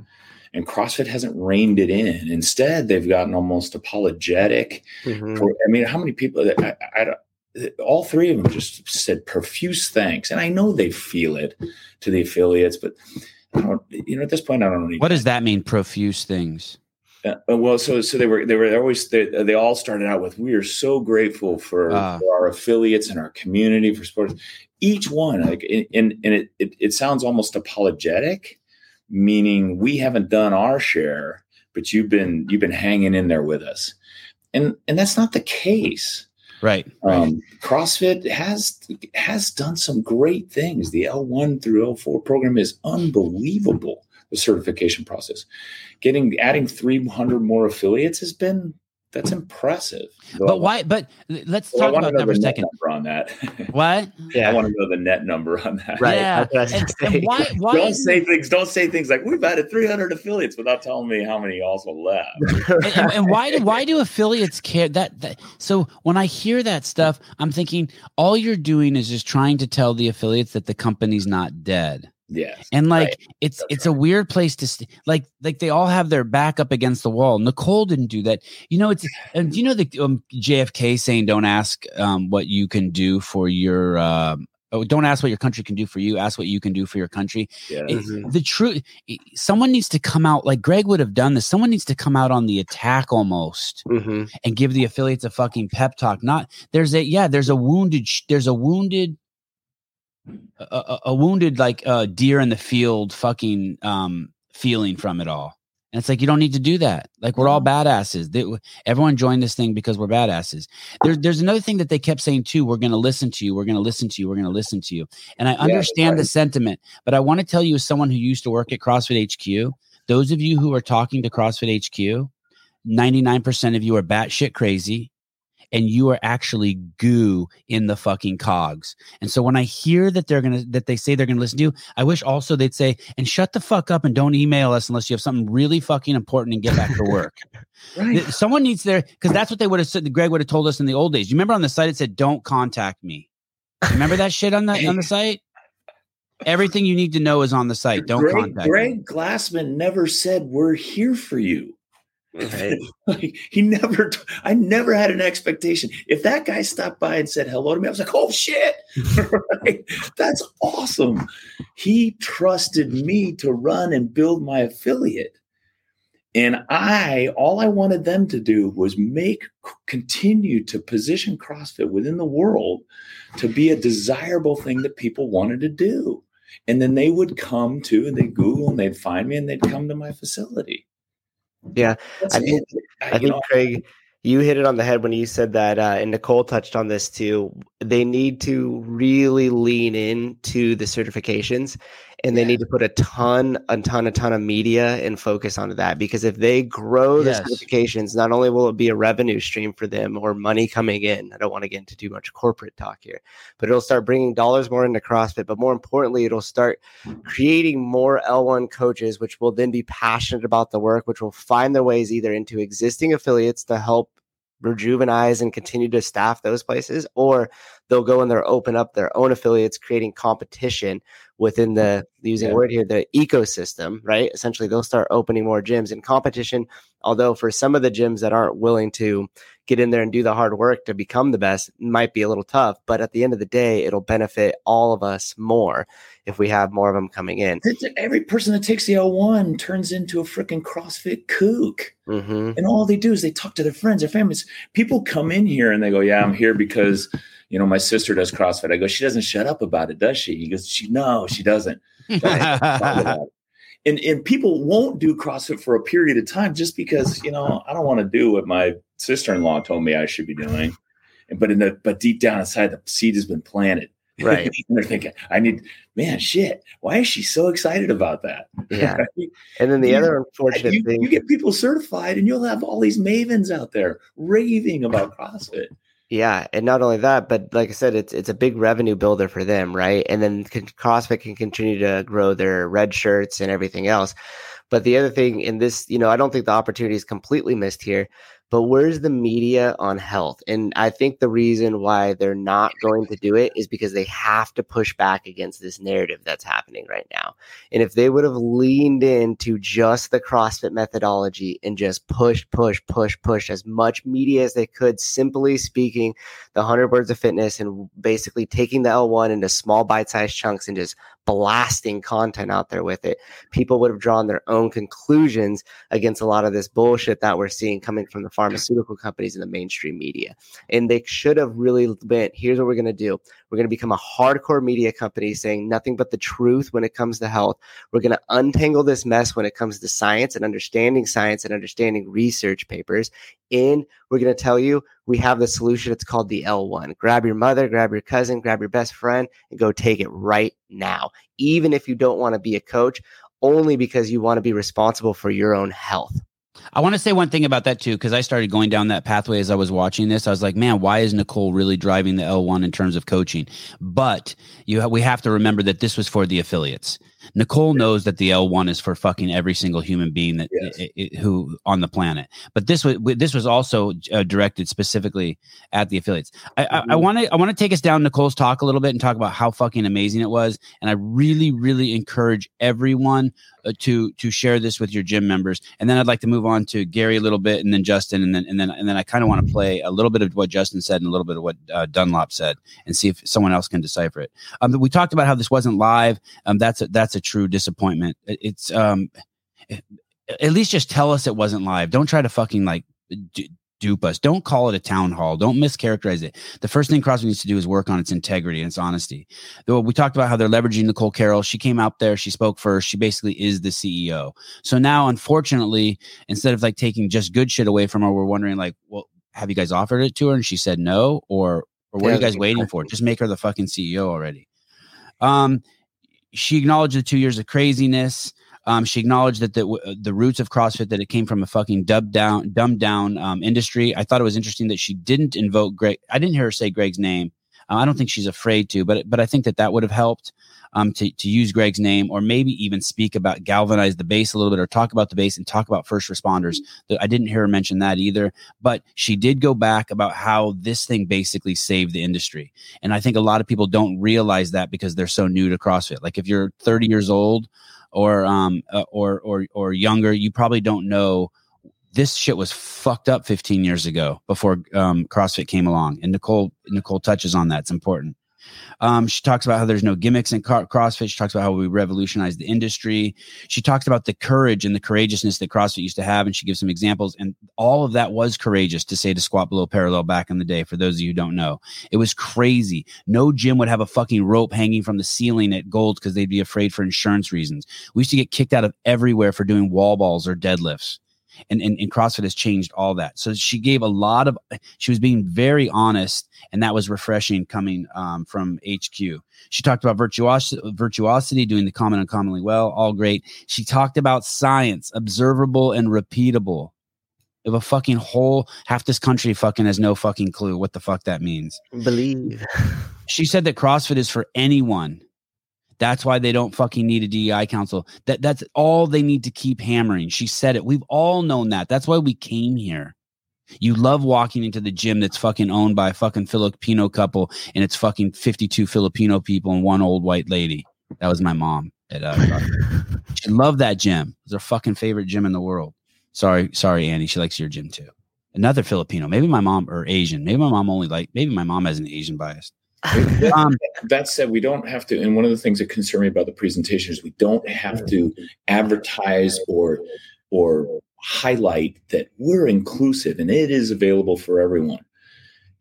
And CrossFit hasn't reined it in. Instead, they've gotten almost apologetic hmm for- I mean, how many people that I, I, don't- all three of them just said profuse thanks, and I know they feel it to the affiliates, but I don't, you know, at this point, I don't know. What does that mean? Profuse things. Uh, well, so so they were they were always they, they all started out with we are so grateful for, Ah. for our affiliates and our community for sports. Each one, like, and and it, it it sounds almost apologetic, meaning we haven't done our share, but you've been you've been hanging in there with us, and and that's not the case. Right. right. Um, CrossFit has has done some great things. The L1 through L4 program is unbelievable. The certification process, getting adding 300 more affiliates has been that's impressive. but why? But let's Well, talk want about know that for a the net second. number on that. What? Yeah, I want to know the net number on that. Right. Yeah. That's what I was And, and why? Why? Don't isn't- say things. Don't say things like we've added 300 affiliates without telling me how many also left. and, and- and why do why do affiliates care that, that so when i hear that stuff i'm thinking all you're doing is just trying to tell the affiliates that the company's not dead Yes. and like Right. it's That's it's a weird place to st- like like they all have their back up against the wall nicole didn't do that you know it's and you know the um, jfk saying don't ask um, what you can do for your um, oh, don't ask what your country can do for you ask what you can do for your country Yes. it- Mhm. the truth someone needs to come out like greg would have done this someone needs to come out on the attack almost hmm and give the affiliates a fucking pep talk not there's a yeah there's a wounded sh- there's a wounded a, a, a wounded like uh deer in the field fucking um feeling from it all. And it's like you don't need to do that. Like we're all badasses. They, everyone joined this thing because we're badasses. There's there's another thing that they kept saying too we're going to listen to you. We're going to listen to you. We're going to listen to you. And i that's understand the sentiment but i want to tell you as someone who used to work at crossfit hq those of you who are talking to crossfit hq 99% of you are batshit crazy and you are actually goo in the fucking cogs. And so when I hear that they're gonna that they say they're gonna listen to you, I wish also they'd say, and shut the fuck up and don't email us unless you have something really fucking important and get back to work. Right. Someone needs their because that's what they would have said. Greg would have told us in the old days. You remember on the site it said, "Don't contact me." Remember that shit on the on the site. Everything you need to know is on the site. Don't Greg, contact. me. Greg Glassman never said we're here for you. Right. He never, I never had an expectation. If that guy stopped by and said hello to me, I was like, oh shit, Right? that's awesome. He trusted me to run and build my affiliate. And I, all I wanted them to do was make, continue to position CrossFit within the world to be a desirable thing that people wanted to do. And then they would come to, and they'd Google and they'd find me and they'd come to my facility. Yeah, That's I think- it. I think Craig, You hit it on the head when you said that, uh, and Nicole touched on this too. They need to really lean into the certifications and they need to put a ton, a ton, a ton of media and focus onto that because if they grow the Yes. certifications, not only will it be a revenue stream for them or money coming in. I don't want to get into too much corporate talk here, but it'll start bringing dollars more into CrossFit. But more importantly, it'll start creating more L1 coaches, which will then be passionate about the work, which will find their ways either into existing affiliates to help rejuvenize and continue to staff those places, or they'll go and they'll open up their own affiliates, creating competition within the using Yeah. a word here, the ecosystem, right? Essentially, they'll start opening more gyms in competition. Although for some of the gyms that aren't willing to get in there and do the hard work to become the best, might be a little tough. But at the end of the day, it'll benefit all of us more if we have more of them coming in. Every person that takes the L1 turns into a freaking CrossFit kook. hmm And all they do is they talk to their friends, their families. People come in here and they go, Yeah, I'm here because, you know, my sister does CrossFit. I go, She doesn't shut up about it, does she? He goes, She no, she doesn't. Talk about it. and and people won't do CrossFit for a period of time just because, you know, I don't want to do what my sister-in-law told me I should be doing. But in the but deep down inside, the seed has been planted. Right. and they're thinking, I need, man, shit. Why is she so excited about that? Yeah. And then the You- other unfortunate you, thing. you get people certified and you'll have all these mavens out there raving about CrossFit. Yeah, and not only that, but like I said, it's it's a big revenue builder for them, right? And then CrossFit can continue to grow their red shirts and everything else. But the other thing in this, you know, I don't think the opportunity is completely missed here. But where's the media on health? And I think the reason why they're not going to do it is because they have to push back against this narrative that's happening right now. And if they would have leaned into just the CrossFit methodology and just push, push, push, push as much media as they could, simply speaking, the 100 words of fitness and basically taking the L1 into small bite sized chunks and just blasting content out there with it, people would have drawn their own conclusions against a lot of this bullshit that we're seeing coming from the pharmaceutical companies and the mainstream media. And they should have really went, here's what we're going to do. We're going to become a hardcore media company saying nothing but the truth when it comes to health. We're going to untangle this mess when it comes to science and understanding science and understanding research papers. And we're going to tell you we have the solution. It's called the L1. Grab your mother, grab your cousin, grab your best friend, and go take it right now. Even if you don't want to be a coach, only because you want to be responsible for your own health. I want to say one thing about that too, because I started going down that pathway as I was watching this. I was like, man, why is Nicole really driving the L1 in terms of coaching? But you ha- we have to remember that this was for the affiliates. Nicole knows that the L1 is for fucking every single human being that Yes. i- i- who on the planet. But this was this was also uh, directed specifically at the affiliates. I, want to I want to take us down Nicole's talk a little bit and talk about how fucking amazing it was. And I really really encourage everyone uh, to to share this with your gym members. And then I'd like to move on to Gary a little bit, and then Justin, and then and then and then I kind of want to play a little bit of what Justin said and a little bit of what uh, Dunlop said, and see if someone else can decipher it. Um, we talked about how this wasn't live. Um, that's a, that's a true disappointment. It's um, at least just tell us it wasn't live. Don't try to fucking like. d- dupe us. Don't call it a town hall. Don't mischaracterize it. The first thing CrossFit needs to do is work on its integrity and its honesty. Though we talked about how they're leveraging Nicole Carroll. She came out there. She spoke first. She basically is the CEO. So now, unfortunately, instead of like taking just good shit away from her, we're wondering like, well, have you guys offered it to her? And she said no, or or what are you guys waiting for? Just make her the fucking CEO already. Um, she acknowledged the two years of craziness. Um, she acknowledged that the the roots of CrossFit that it came from a fucking dubbed down, dumbed down um, industry. I thought it was interesting that she didn't invoke Greg. I didn't hear her say Greg's name. Uh, I don't think she's afraid to, but but I think that that would have helped um, to to use Greg's name or maybe even speak about galvanize the base a little bit or talk about the base and talk about first responders. I didn't hear her mention that either, but she did go back about how this thing basically saved the industry. And I think a lot of people don't realize that because they're so new to CrossFit. Like if you're 30 years old or um uh, or or or younger, you probably don't know this shit was fucked up 15 years ago before um, CrossFit came along. And Nicole Nicole touches on that. It's important. Um, she talks about how there's no gimmicks in CrossFit. She talks about how we revolutionized the industry. She talks about the courage and the courageousness that CrossFit used to have, and she gives some examples. And all of that was courageous to say to squat below parallel back in the day. For those of you who don't know, it was crazy. No gym would have a fucking rope hanging from the ceiling at Gold because they'd be afraid for insurance reasons. We used to get kicked out of everywhere for doing wall balls or deadlifts. And, and and CrossFit has changed all that. So she gave a lot of she was being very honest, and that was refreshing coming um, from HQ. She talked about virtuosity, virtuosity, doing the common uncommonly well, all great. She talked about science, observable and repeatable. If a fucking whole half this country fucking has no fucking clue what the fuck that means. Believe. She said that CrossFit is for anyone. That's why they don't fucking need a DEI council. That that's all they need to keep hammering. She said it. We've all known that. That's why we came here. You love walking into the gym that's fucking owned by a fucking Filipino couple and it's fucking 52 Filipino people and one old white lady. That was my mom. At, uh, she loved that gym. It was her fucking favorite gym in the world. Sorry, sorry, Annie. She likes your gym too. Another Filipino. Maybe my mom or Asian. Maybe my mom only like. Maybe my mom has an Asian bias. Um, that said, we don't have to. And one of the things that concern me about the presentation is we don't have to advertise or or highlight that we're inclusive and it is available for everyone.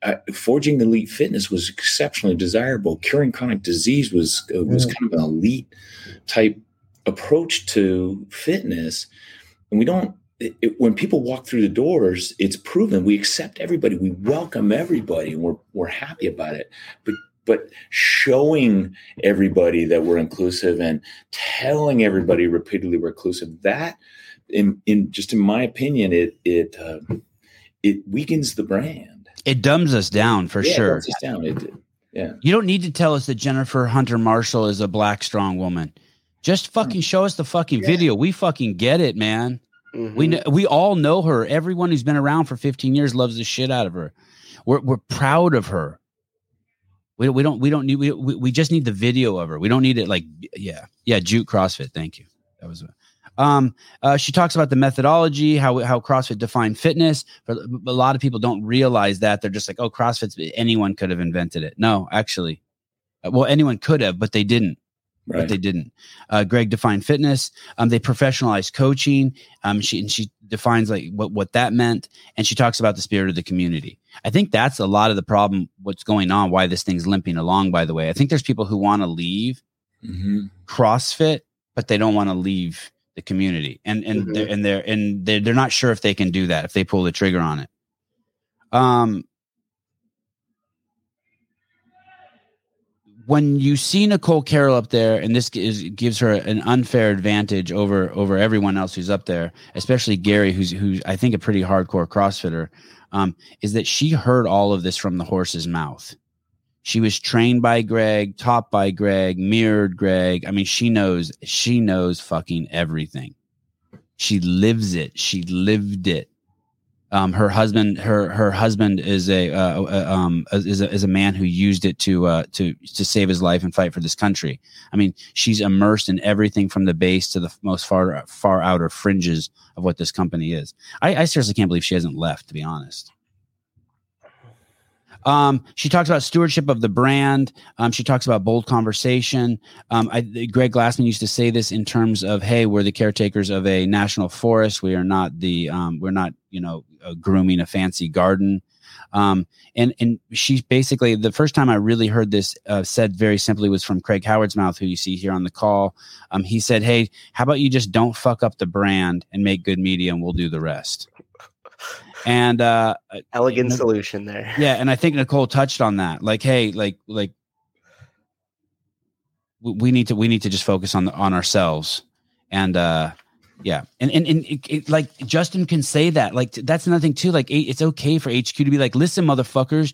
Uh, forging elite fitness was exceptionally desirable. Curing chronic disease was uh, was kind of an elite type approach to fitness, and we don't it, it, when people walk through the doors, it's proven we accept everybody, we welcome everybody, and we're we're happy about it. But but showing everybody that we're inclusive and telling everybody repeatedly we're inclusive, that in in just in my opinion, it it uh, it weakens the brand. It dumbs us down for yeah, sure. It down. It, yeah. You don't need to tell us that Jennifer Hunter Marshall is a black strong woman. Just fucking show us the fucking yeah. video. We fucking get it, man. Mm-hmm. We we all know her. Everyone who's been around for 15 years loves the shit out of her. We're we're proud of her. We, we don't we don't need we, we just need the video of her. We don't need it like yeah yeah Juke CrossFit. Thank you. That was. Um, uh, she talks about the methodology, how how CrossFit defined fitness. But a lot of people don't realize that they're just like, oh, CrossFit. Anyone could have invented it. No, actually, uh, well, anyone could have, but they didn't right. but they didn't. Uh, Greg defined fitness. Um, they professionalized coaching. Um, she and she defines like what what that meant, and she talks about the spirit of the community. I think that's a lot of the problem. What's going on? Why this thing's limping along? By the way, I think there's people who want to leave mm-hmm. CrossFit, but they don't want to leave the community, and and mm-hmm. they're and they're and they're, they're not sure if they can do that if they pull the trigger on it. Um, when you see Nicole Carroll up there, and this is, gives her an unfair advantage over over everyone else who's up there, especially Gary, who's who's I think a pretty hardcore CrossFitter, um, is that she heard all of this from the horse's mouth. She was trained by Greg, taught by Greg, mirrored Greg. I mean, she knows she knows fucking everything. She lives it. She lived it. Um, her husband, her her husband is a uh, uh, um, is a is a man who used it to uh, to to save his life and fight for this country. I mean, she's immersed in everything from the base to the most far far outer fringes of what this company is. I, I seriously can't believe she hasn't left. To be honest. Um, she talks about stewardship of the brand. Um, she talks about bold conversation. Um, I, Greg Glassman used to say this in terms of, "Hey, we're the caretakers of a national forest. We are not the, um, we're not, you know, uh, grooming a fancy garden." Um, and and she basically the first time I really heard this uh, said very simply was from Craig Howard's mouth, who you see here on the call. Um, he said, "Hey, how about you just don't fuck up the brand and make good media, and we'll do the rest." And uh elegant solution there. yeah and i think nicole touched on that. Like hey like like we need to we need to just focus on the, on ourselves. And uh yeah. And and, and it, it, like justin can say that. Like that's another thing too like it's okay for hq to be like listen motherfuckers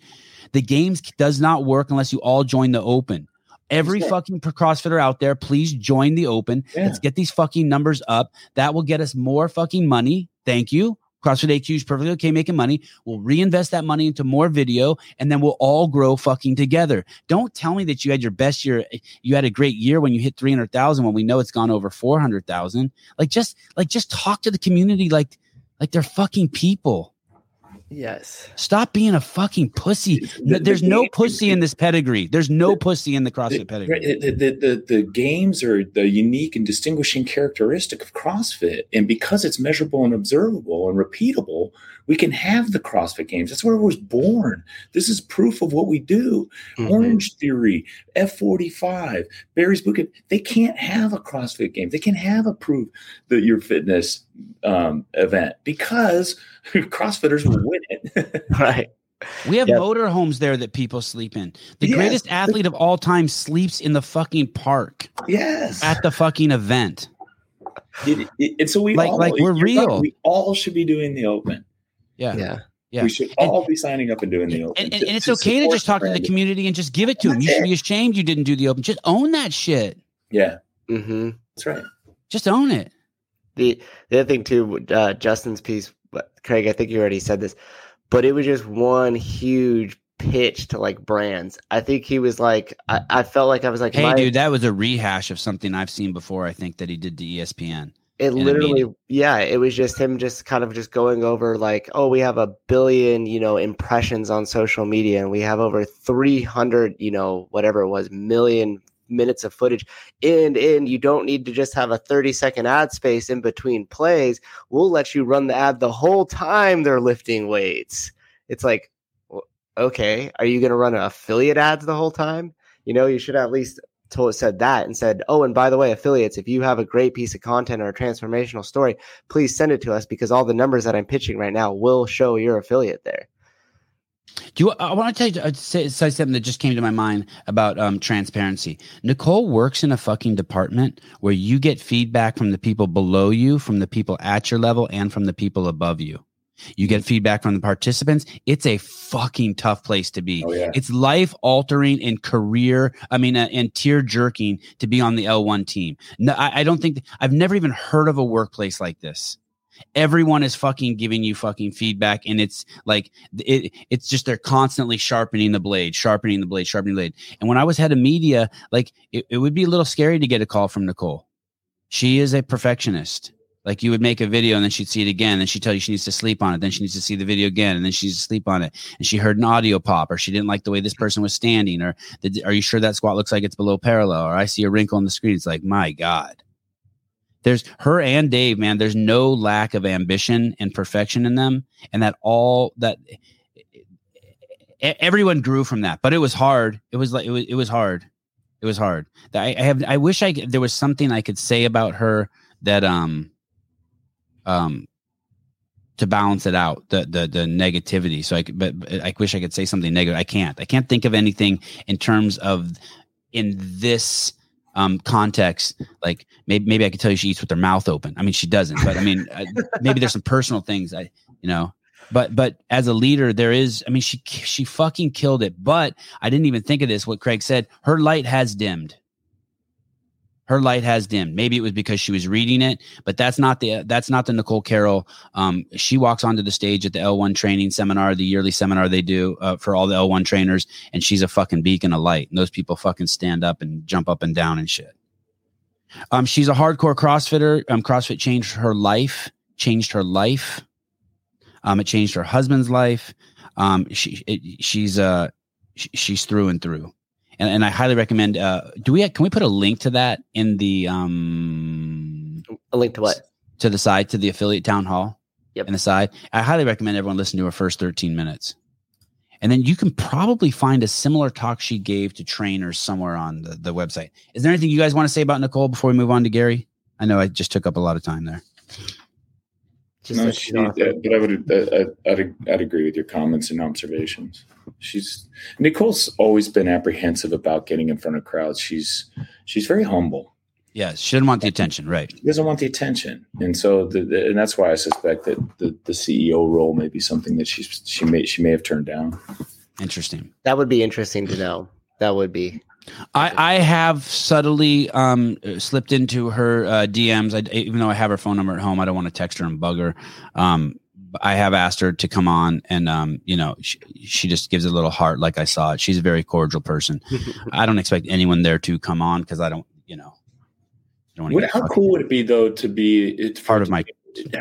the games does not work unless you all join the open. Every fucking crossfitter out there please join the open. Yeah. let's get these fucking numbers up. That will get us more fucking money. Thank you CrossFit HQ is perfectly okay making money. We'll reinvest that money into more video and then we'll all grow fucking together. Don't tell me that you had your best year. You had a great year when you hit 300,000 when we know it's gone over 400,000. Like just, like just talk to the community like, like they're fucking people. Yes. Stop being a fucking pussy. The- the There's no game- pussy in this pedigree. There's no pussy in the the, CrossFit pedigree. the, the, the, the games are the unique and distinguishing characteristic of CrossFit. And because it's measurable and observable and repeatable, we can have the CrossFit games. That's where it was born. This is proof of what we do. Mhm. Orange Theory, F45, Barry's Boot Camp, they can't have a CrossFit game. They can have a proof that your fitness um, event because CrossFitters will win it. Right. We have Yeah. motorhomes there that people sleep in. The Yes. greatest athlete of all time sleeps in the fucking park yes. at the fucking event. It- it- and so we Like- all, like we're you're right, real. we all should be doing the open. Yeah. Yeah. Yeah. We should And- all be signing up and doing the open. And, and, to- and it's okay to just talk to the community and just give it to them. You should be ashamed you didn't do the open. Just own that shit. Yeah, Mm-hmm. that's right. Just own it. The the other thing too, uh, Justin's piece, Craig, I think you already said this, but it was just one huge pitch to like brands. I think he was like, I, I felt like I was like, Hey, my- dude, that was a rehash of something I've seen before. I think that he did to ESPN. It literally, yeah, it was just him just kind of just going over like, oh, we have a billion, you know, impressions on social media and we have over 300, you know, whatever it was, million minutes of footage. And and you don't need to just have a 30 second ad space in between plays. We'll let you run the ad the whole time they're lifting weights. It's like, okay, are you going to run affiliate ads the whole time? You know, you should at least told said that and said, "Oh, and by the way, affiliates, if you have a great piece of content or a transformational story, please send it to us because all the numbers that I'm pitching right now will show your affiliate there." Do you? I want to tell you, uh, say, say something that just came to my mind about um, transparency. Nicole works in a fucking department where you get feedback from the people below you, from the people at your level, and from the people above you. You get feedback from the participants. It's a fucking tough place to be. Oh yeah, It's life altering and career. I mean, uh, and tear jerking to be on the L1 team. No, I, I don't think I've never even heard of a workplace like this. Everyone is fucking giving you fucking feedback, and it's like it. It's just they're constantly sharpening the blade, sharpening the blade, sharpening the blade. And when I was head of media, like it, it would be a little scary to get a call from Nicole. She is a perfectionist. Like you would make a video and then she'd see it again, and she'd tell you she needs to sleep on it. Then she needs to see the video again, and then she needs to sleep on it. And she heard an audio pop, or she didn't like the way this person was standing, or are you sure that squat looks like it's below parallel? Or I see a wrinkle on the screen. It's like, my God. There's her and Dave, man. There's no lack of ambition and perfection in them, and that all that everyone grew from that. But it was hard. It was like it was it was hard. It was hard. I, I have. I wish I there was something I could say about her that um um to balance it out the the the negativity. So I but, but I wish I could say something negative. I can't. I can't think of anything in terms of in this um context like maybe maybe i could tell you she eats with her mouth open i mean she doesn't but i mean I, maybe there's some personal things i you know but but as a leader there is i mean she she fucking killed it but i didn't even think of this what craig said her light has dimmed her light has dimmed. Maybe it was because she was reading it but that's not the that's not the nicole carroll um she walks onto the stage at the l1 training seminar the yearly seminar they do uh, for all the l1 trainers and she's a fucking beacon of light. And those people fucking stand up and jump up and down and shit. Um she's a hardcore crossfitter um crossfit changed her life changed her life. Um it changed her husband's life. Um she it, she's uh sh- she's through and through and, and I highly recommend. Uh, do we can we put a link to that in the um A link to what? to the side to the affiliate town hall? Yep. In the side, I highly recommend everyone listen to her first thirteen minutes, and then you can probably find a similar talk she gave to trainers somewhere on the, the website. Is there anything you guys want to say about Nicole before we move on to Gary? I know I just took up a lot of time there. Just no, she, she's but I would I, I'd, I'd agree with your comments and observations. She's Nicole's always been apprehensive about getting in front of crowds. She's she's very humble. Yeah, she didn't want the attention, right? She doesn't want the attention, and so the, the, and that's why I suspect that the, the CEO role may be something that she she may she may have turned down. Interesting. That would be interesting to know. That would be. I, I have subtly um, slipped into her uh, DMs. I, even though I have her phone number at home, I don't want to text her and bug her. Um, I have asked her to come on, and um, you know, she, she just gives a little heart, like I saw it. She's a very cordial person. I don't expect anyone there to come on because I don't, you know, don't What, how cool would it be though to be it's Part of my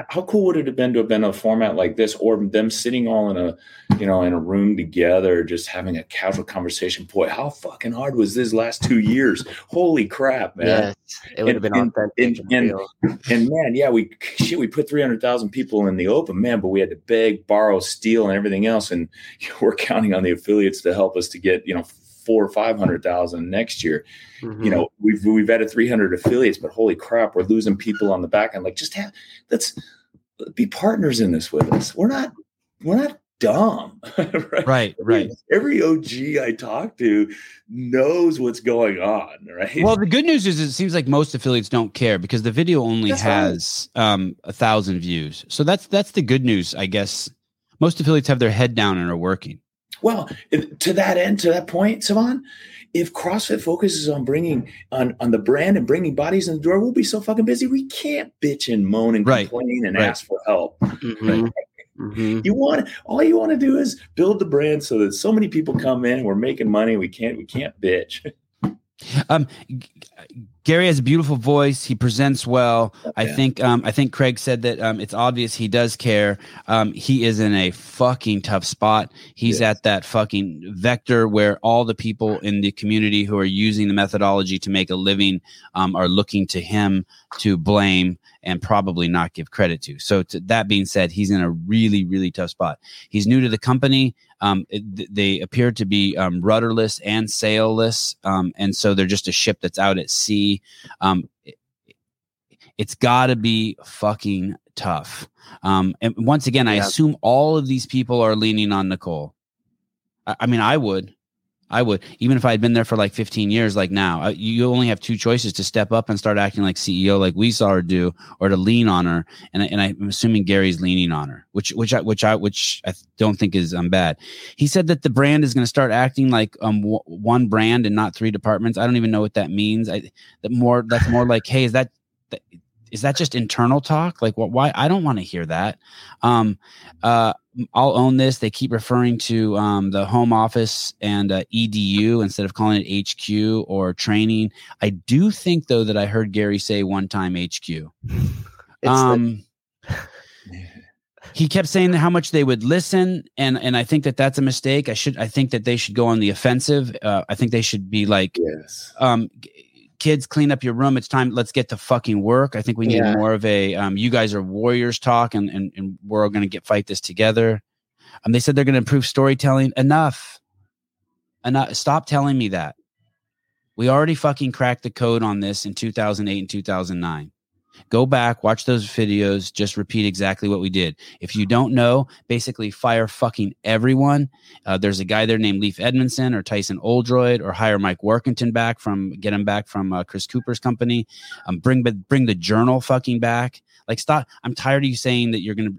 how cool would it have been to have been a format like this, or them sitting all in a, you know, in a room together, just having a casual conversation? Boy, how fucking hard was this last two years? Holy crap, man! Yes, it would have been And- authentic. and- and and- And man, yeah, we shit, we put three hundred thousand people in the open, man, but we had to beg, borrow, steal, and everything else, and we're counting on the affiliates to help us to get you know four or five hundred thousand next year. Mhm. You know, we've we've added three hundred affiliates, but holy crap, we're losing people on the back end. Like, just have let's be partners in this with us. We're not we're not dumb, right? Right, right. Every OG I talk to knows what's going on, right? Well, the good news is it seems like most affiliates don't care because the video only That's right. has um, a thousand views. So that's that's the good news, I guess. Most affiliates have their head down and are working. Well, if, to that end, to that point, Sevan, if CrossFit focuses on bringing on on the brand and bringing bodies in the door, we'll be so fucking busy we can't bitch and moan and Right. complain and Right. ask for help. Mhm. Mhm. You want all you want to do is build the brand so that so many people come in, we're making money, we can't we can't bitch. Um, G- Gary has a beautiful voice. He presents well. I think. Um, I think Craig said that. Um, it's obvious he does care. Um, he is in a fucking tough spot. He's Yes. at that fucking vector where all the people in the community who are using the methodology to make a living um, are looking to him to blame and probably not give credit to. So, to, that being said, he's in a really, really tough spot. He's new to the company. Um, it, they appear to be um, rudderless and sailless, um, and so they're just a ship that's out at sea. Um, it, it's got to be fucking tough. Um, and once again, I assume all of these people are leaning on Nicole. I, I mean, I would. I would, even if I had been there for like 15 years, like now, I, you only have two choices to step up and start acting like CEO, like we saw her do, or to lean on her. And, and I'm assuming Gary's leaning on her, which, which I, which I, which I don't think is um, bad. He said that the brand is going to start acting like um w- one brand and not three departments. I don't even know what that means. I that more that's more like, hey, is that, that is that just internal talk? Like, what? Why? I don't want to hear that. Um, uh, I'll own this. They keep referring to um, the home office and uh, EDU instead of calling it HQ or training. I do think though that I heard Gary say one time HQ. It's the- Um, he kept saying how much they would listen, and and I think that that's a mistake. I should I think that they should go on the offensive. Uh, I think they should be like Yes. um kids clean up your room. It's time. Let's get to fucking work. I think we need Yeah. more of a um you guys are warriors talk and and, and we're all going to get fight this together. Um they said they're going to improve storytelling. Enough. Enough stop telling me that. We already fucking cracked the code on this in 2008 and 2009 go back watch those videos just repeat exactly what we did if you don't know basically fire fucking everyone uh, there's a guy there named Leaf Edmondson or Tyson Oldroyd or hire Mike Warkentin back from get him back from uh, Chris Cooper's company. Um, bring bring the journal fucking back. Like stop. I'm tired of you saying that you're gonna.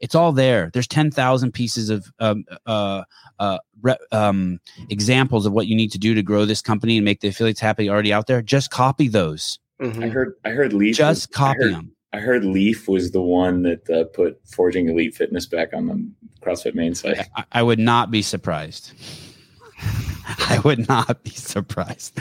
It's all there. There's ten thousand pieces of um, uh, uh, re, um, examples of what you need to do to grow this company and make the affiliates happy already out there. Just copy those. Mhm. I heard I heard Leaf Just I copy heard- them. I heard Leaf was the one that uh, put Forging Elite Fitness back on the CrossFit main site. I, I would not be surprised. I would not be surprised.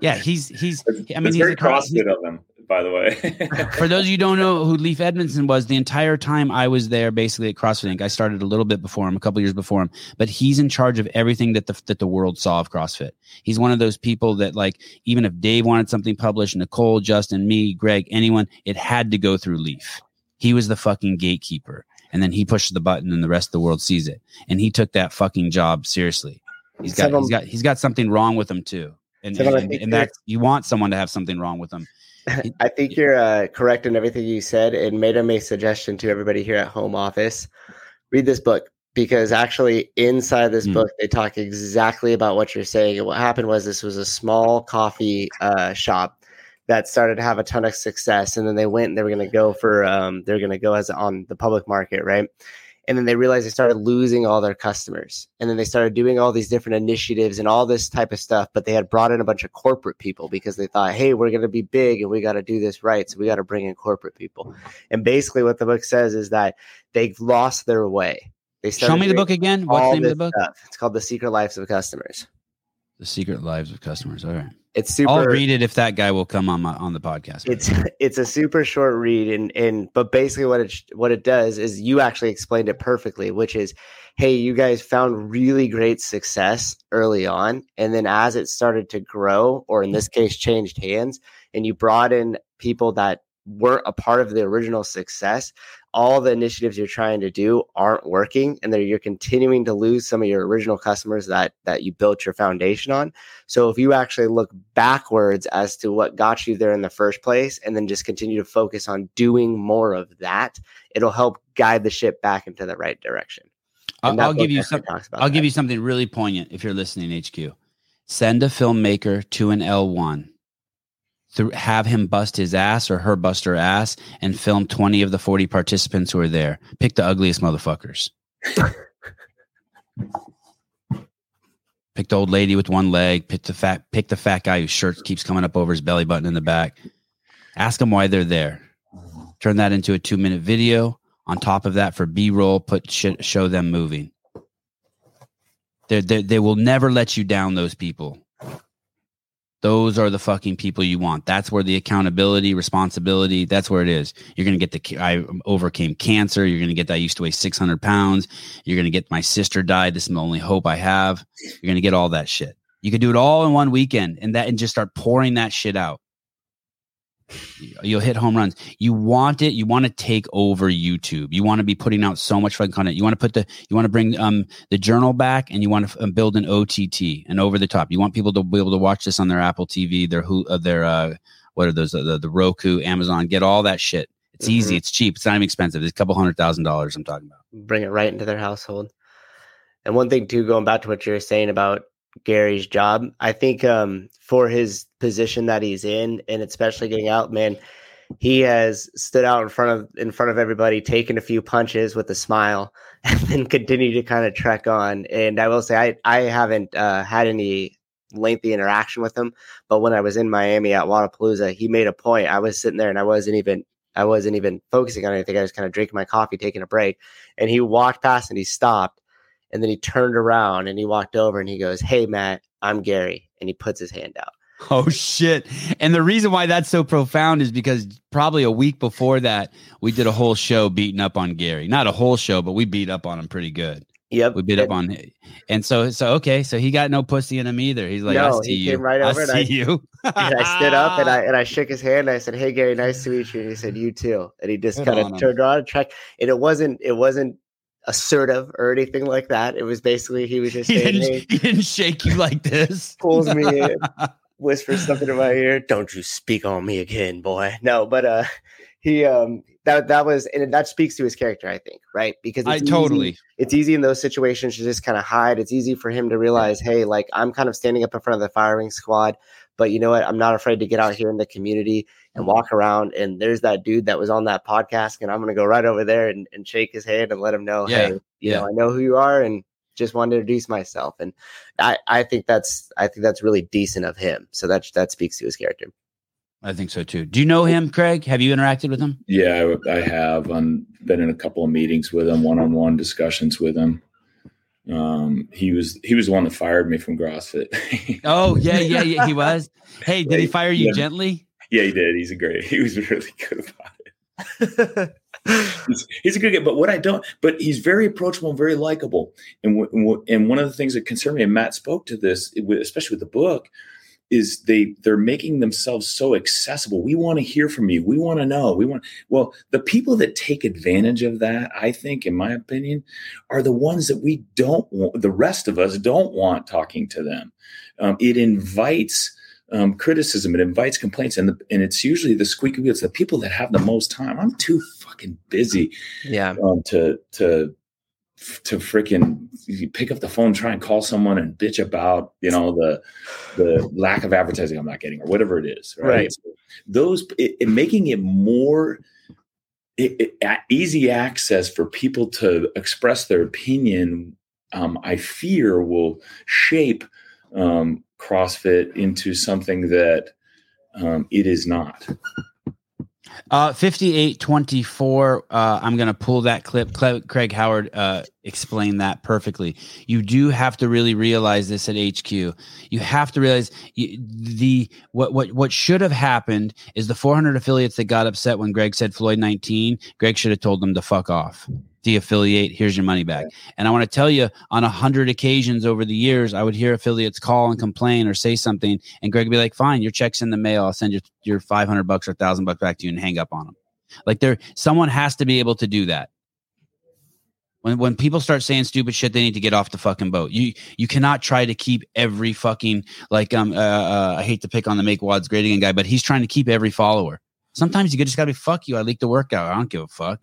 Yeah, he's he's. I mean, he's very a cross. CrossFit of them, by the way. For those of you who don't know who Leaf Edmondson was, the entire time I was there, basically at CrossFit Inc. I started a little bit before him, a couple years before him, but he's in charge of everything that the that the world saw of CrossFit. He's one of those people that, like, even if Dave wanted something published, Nicole, Justin, me, Greg, anyone, it had to go through Leaf. He was the fucking gatekeeper, and then he pushed the button, and the rest of the world sees it. And he took that fucking job seriously. He's got he's got he's got something wrong with him too, and and, and that you want someone to have something wrong with them. I think you're uh, correct in everything you said. And made a suggestion to everybody here at home office: read this book because actually inside this Hmm. book they talk exactly about what you're saying. And what happened was this was a small coffee uh, shop that started to have a ton of success, and then they went and they were going to go for um, they're going to go as on the public market, right? And then they realized they started losing all their customers. And then they started doing all these different initiatives and all this type of stuff. But they had brought in a bunch of corporate people because they thought, hey, we're going to be big and we got to do this right. So we got to bring in corporate people. And basically, what the book says is that they've lost their way. They Show me the book again. What's the name of the book? stuff. It's called The Secret Lives of Customers. The Secret Lives of Customers. All right. It's super. I'll read it if that guy will come on my on the podcast. It's it's a super short read, and and but basically what it what it does is you actually explained it perfectly, which is, hey, you guys found really great success early on, and then as it started to grow, or in this case, changed hands, and you brought in people that weren't a part of the original success, all the initiatives you're trying to do aren't working and that you're continuing to lose some of your original customers that that you built your foundation on. So if you actually look backwards as to what got you there in the first place and then just continue to focus on doing more of that, it'll help guide the ship back into the right direction. I'll, I'll give you some, I'll that. give you something really poignant if you're listening HQ. Send a filmmaker to an L1 th- have him bust his ass or her bust her ass and film 20 of the 40 participants who are there. Pick the ugliest motherfuckers. pick the old lady with one leg. Pick the fat. Pick the fat guy whose shirt keeps coming up over his belly button in the back. Ask them why they're there. Turn that into a two minute video. On top of that, for B roll, put sh- show them moving. They they will never let you down. Those people. Those are the fucking people you want. That's where the accountability, responsibility, that's where it is. You're going to get the, I overcame cancer. You're going to get that I used to weigh 600 pounds. You're going to get my sister died. This is the only hope I have. You're going to get all that shit. You could do it all in one weekend and that, and just start pouring that shit out you'll hit home runs. You want it. You want to take over YouTube. You want to be putting out so much fun content. You want to put the, you want to bring um the journal back, and you want to um, build an OTT and over the top. You want people to be able to watch this on their Apple TV, their who, uh, their uh, what are those? Uh, the the Roku, Amazon. Get all that shit. It's mm-hmm. easy. It's cheap. It's not even expensive. It's a couple hundred thousand dollars. I'm talking about. Bring it right into their household. And one thing too, going back to what you were saying about Gary's job. I think um, for his position that he's in, and especially getting out, man, he has stood out in front of in front of everybody, taken a few punches with a smile, and then continue to kind of trek on. And I will say, I I haven't uh, had any lengthy interaction with him, but when I was in Miami at Wodapalooza, he made a point. I was sitting there and I wasn't even I wasn't even focusing on anything. I was kind of drinking my coffee, taking a break, and he walked past and he stopped and then he turned around and he walked over and he goes, Hey, Matt, I'm Gary. And he puts his hand out. Oh, shit. And the reason why that's so profound is because probably a week before that, we did a whole show beating up on Gary. Not a whole show, but we beat up on him pretty good. Yep. We beat up on him. And so, so, okay. So he got no pussy in him either. He's like, no, I see you. right over I see I, you. and I stood up and I, and I shook his hand. And I said, Hey, Gary, nice to meet you. And he said, You too. And he just kind of turned around and track. And it wasn't, it wasn't, assertive or anything like that. It was basically he was just he, saying, didn't, hey, he didn't shake you like this. pulls me in, whispers something in my ear. Don't you speak on me again, boy. No, but uh, he um that that was and that speaks to his character, I think, right? Because I totally it's easy in those situations to just kind of hide. It's easy for him to realize, hey, like I'm kind of standing up in front of the firing squad, but you know what? I'm not afraid to get out here in the community and walk around. And there's that dude that was on that podcast, and I'm gonna go right over there and, and shake his hand and let him know, yeah. hey, you yeah. know, I know who you are, and just wanted to introduce myself. And I, I think that's I think that's really decent of him. So that that speaks to his character. I think so too. Do you know him, Craig? Have you interacted with him? Yeah, I, I have. I've been in a couple of meetings with him, one-on-one discussions with him. Um, he was he was the one that fired me from CrossFit. oh yeah, yeah, yeah. He was. Hey, did he fire you yeah. gently? Yeah, he did. He's a great. He was really good about it. he's, he's, a good guy, but what I don't, but he's very approachable and very likable. And w- and one of the things that concerned me, and Matt spoke to this, especially with the book, is they they're making themselves so accessible. We want to hear from you. We want to know. We want well, the people that take advantage of that, I think, in my opinion, are the ones that we don't want. The rest of us don't want talking to them. Um, it invites um, criticism. It invites complaints, and the, and it's usually the squeaky wheels. The people that have the most time. I'm too fucking busy. Yeah. Um, to to to freaking pick up the phone, try and call someone and bitch about you know the the lack of advertising I'm not getting or whatever it is. Right. right. So those it, it, making it more. It, it, easy access for people to express their opinion, um, I fear will shape um, CrossFit into something that um, it is not. Uh, 5824. Uh, I'm going to pull that clip. Cle- Craig Howard uh, explained that perfectly. You do have to really realize this at HQ. You have to realize you, the what what what should have happened is the 400 affiliates that got upset when Greg said Floyd 19. Greg should have told them to fuck off de-affiliate here's your money back. And i want to tell you on a hundred occasions over the years i would hear affiliates call and complain or say something and greg would be like fine your check's in the mail i'll send you your 500 bucks or 1000 bucks back to you and hang up on them like there someone has to be able to do that. When when people start saying stupid shit they need to get off the fucking boat. You you cannot try to keep every fucking like um uh, uh i hate to pick on the make wads grading guy but he's trying to keep every follower. Sometimes you just gotta be fuck you i leaked the workout i don't give a fuck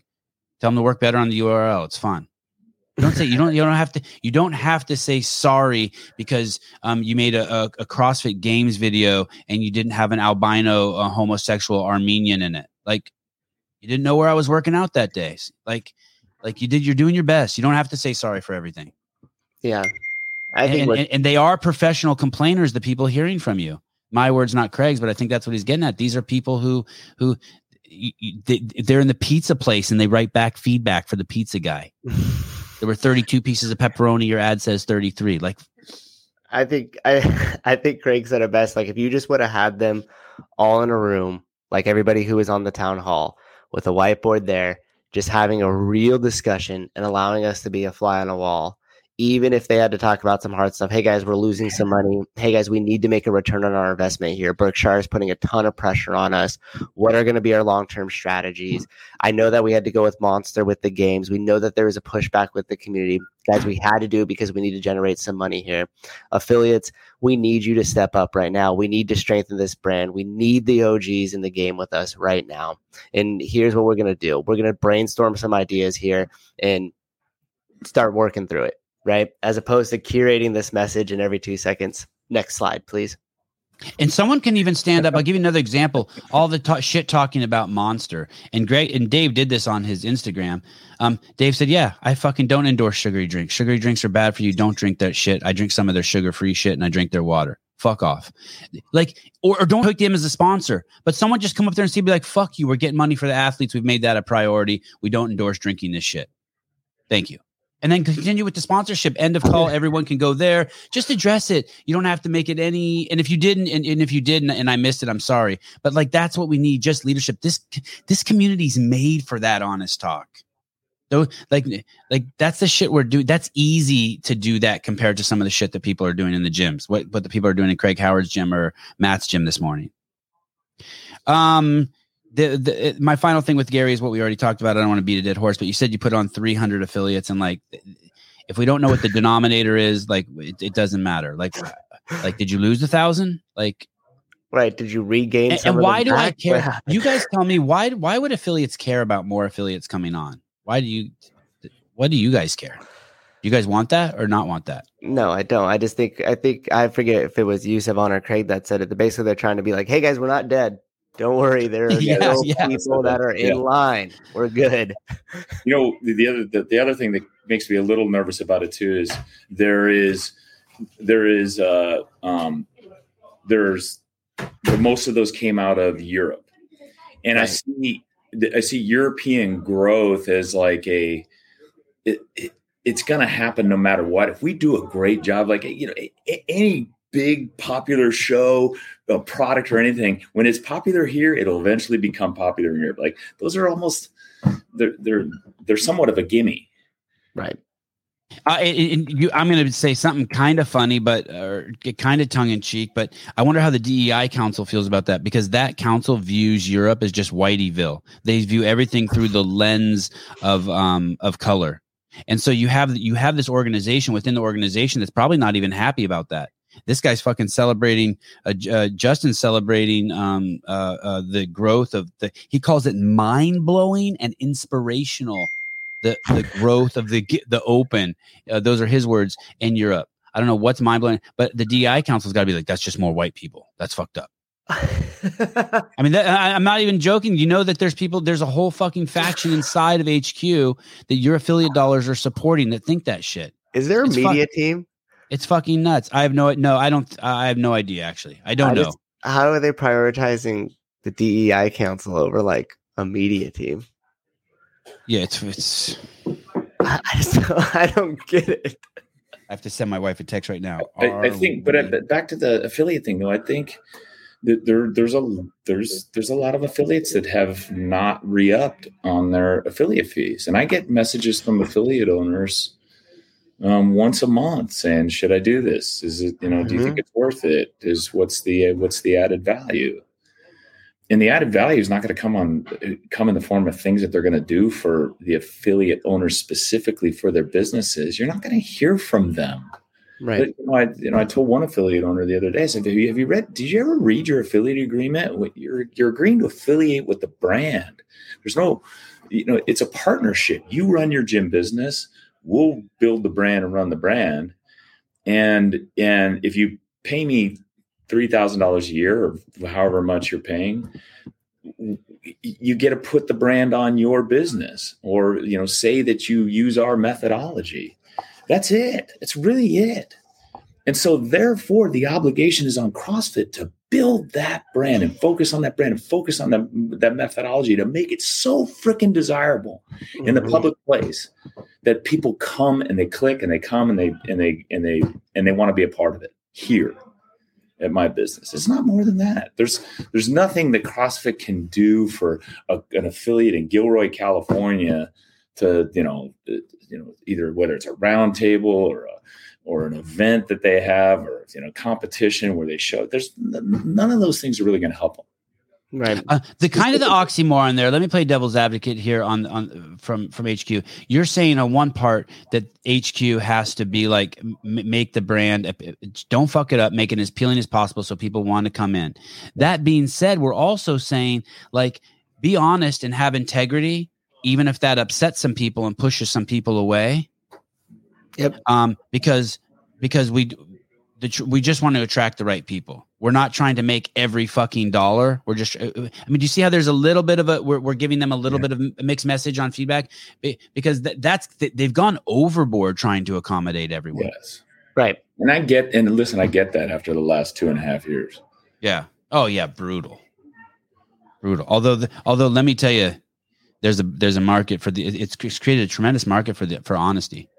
Tell them to work better on the URL. It's fun. don't say you don't you don't have to you don't have to say sorry because um, you made a, a, a, CrossFit Games video and you didn't have an albino a homosexual Armenian in it. Like you didn't know where I was working out that day. Like like you did. You're doing your best. You don't have to say sorry for everything. Yeah, I think, and, and, and they are professional complainers. The people hearing from you. My words, not Craig's, but I think that's what he's getting at. These are people who who they're in the pizza place and they write back feedback for the pizza guy. there were 32 pieces of pepperoni. Your ad says 33. Like, I think I I think Craig said it best. Like, if you just would have had them all in a room, like everybody who was on the town hall with a whiteboard there, just having a real discussion and allowing us to be a fly on a wall even if they had to talk about some hard stuff. Hey guys, we're losing some money. Hey guys, we need to make a return on our investment here. Berkshire is putting a ton of pressure on us. What are going to be our long term strategies? I know that we had to go with Monster with the games. We know that there was a pushback with the community. Guys, we had to do it because we need to generate some money here. Affiliates, we need you to step up right now. We need to strengthen this brand. We need the OGs in the game with us right now. And here's what we're going to do we're going to brainstorm some ideas here and start working through it right? As opposed to curating this message in every two seconds. Next slide, please. And someone can even stand up. I'll give you another example. All the ta- shit talking about Monster and Greg and Dave did this on his Instagram. Um, Dave said, "Yeah, I fucking don't endorse sugary drinks. Sugary drinks are bad for you. Don't drink that shit. I drink some of their sugar-free shit and I drink their water. Fuck off. Like, or, or don't hook them as a sponsor. But someone just come up there and see, be like, fuck you. We're getting money for the athletes. We've made that a priority. We don't endorse drinking this shit. Thank you." And then continue with the sponsorship. End of call. Everyone can go there. Just address it. You don't have to make it any. And if you didn't, and, and if you didn't, and I missed it, I'm sorry. But like that's what we need. Just leadership. This this community's made for that honest talk. Though, like, like that's the shit we're doing. That's easy to do that compared to some of the shit that people are doing in the gyms. What what the people are doing in Craig Howard's gym or Matt's gym this morning. Um, the, the my final thing with Gary is what we already talked about. I don't want to beat a dead horse, but you said you put on 300 affiliates, and like, if we don't know what the denominator is, like, it, it doesn't matter. Like, like, did you lose a thousand? Like, right? Did you regain? And, and why do back? I care? you guys tell me why? Why would affiliates care about more affiliates coming on? Why do you? What do you guys care? You guys want that or not want that? No, I don't. I just think I think I forget if it was you, Sevan, or Craig that said it. Basically, they're trying to be like, "Hey guys, we're not dead. Don't worry, there are yeah, yeah. people that are in yeah. line. We're good. You know, the, the other the, the, other thing that makes me a little nervous about it too is there is there is uh um there's most of those came out of Europe, and right. I see I see European growth as like a it, it, it's going to happen no matter what. If we do a great job, like you know, any big popular show, a product or anything, when it's popular here, it'll eventually become popular in Europe. Like those are almost they're they're they're somewhat of a gimme. Right. Uh, you, I'm going to say something kind of funny, but kind of tongue in cheek. But I wonder how the DEI Council feels about that because that council views Europe as just Whiteyville. They view everything through the lens of um, of color, and so you have you have this organization within the organization that's probably not even happy about that. This guy's fucking celebrating. Uh, uh, Justin's celebrating um, uh, uh, the growth of the. He calls it mind blowing and inspirational. The the growth of the the open. Uh, those are his words in Europe. I don't know what's mind blowing, but the DI council's got to be like, that's just more white people. That's fucked up. I mean, that, I, am not even joking. You know that there's people, there's a whole fucking faction inside of HQ that your affiliate dollars are supporting that think that shit. Is there a it's media fuck, team? It's fucking nuts. I have no no. I don't. I have no idea. Actually, I don't know. how are they prioritizing the DEI council over like a media team. Yeah, it's it's. I, I just don't, I don't get it. I have to send my wife a text right now. I, I think, but, uh, I, but back to the affiliate thing though. I think that there there's a there's there's a lot of affiliates that have not re-upped on their affiliate fees, and I get messages from affiliate owners um, once a month saying, "Should I do this? Is it you know? Do you think mm-hmm. it's worth it? Is what's the uh, what's the added value?" And the added value is not going to come on uh, come in the form of things that they're going to do for the affiliate owners specifically for their businesses. You're not going to hear from them. Right. But, you know, I, you know, I told one affiliate owner the other day, I said, have you, have you read, did you ever read your affiliate agreement? You're, you're agreeing to affiliate with the brand. There's no, you know, it's a partnership. You run your gym business. We'll build the brand and run the brand. And, and if you pay me $3,000 a year or however much you're paying, you get to put the brand on your business or, you know, say that you use our methodology. That's it. That's really it. And so, therefore, the obligation is on CrossFit to build that brand and focus on that brand and focus on that, that methodology to make it so freaking desirable in the Mhm. public place that people come and they click and they come and they and they and they and they want to be a part of it here at my business. It's not more than that. There's there's nothing that CrossFit can do for a, an affiliate in Gilroy, California, to you know you know either whether it's a round table or a or an event that they have or you know competition where they show. There's none of those things are really going to help them. Right. Uh, the kind of the oxymoron there. Let me play devil's advocate here on on from from HQ. You're saying on one part that HQ has to be like m- make the brand. uh, Don't fuck it up. Make it as appealing as possible so people want to come in. That being said, we're also saying like be honest and have integrity, even if that upsets some people and pushes some people away. Yep. Um, because because we the tr- we just want to attract the right people. We're not trying to make every fucking dollar. We're just. uh, uh, I mean, do you see how there's a little bit of a we're, we're giving them a little bit of a mixed message on feedback because th- that's th- they've gone overboard trying to accommodate everyone. Yes, Right. and I get and listen, I get that after the last two and a half years. Yeah. Oh yeah, brutal, brutal. Although the, although let me tell you, there's a there's a market for the it's it's created a tremendous market for the for honesty.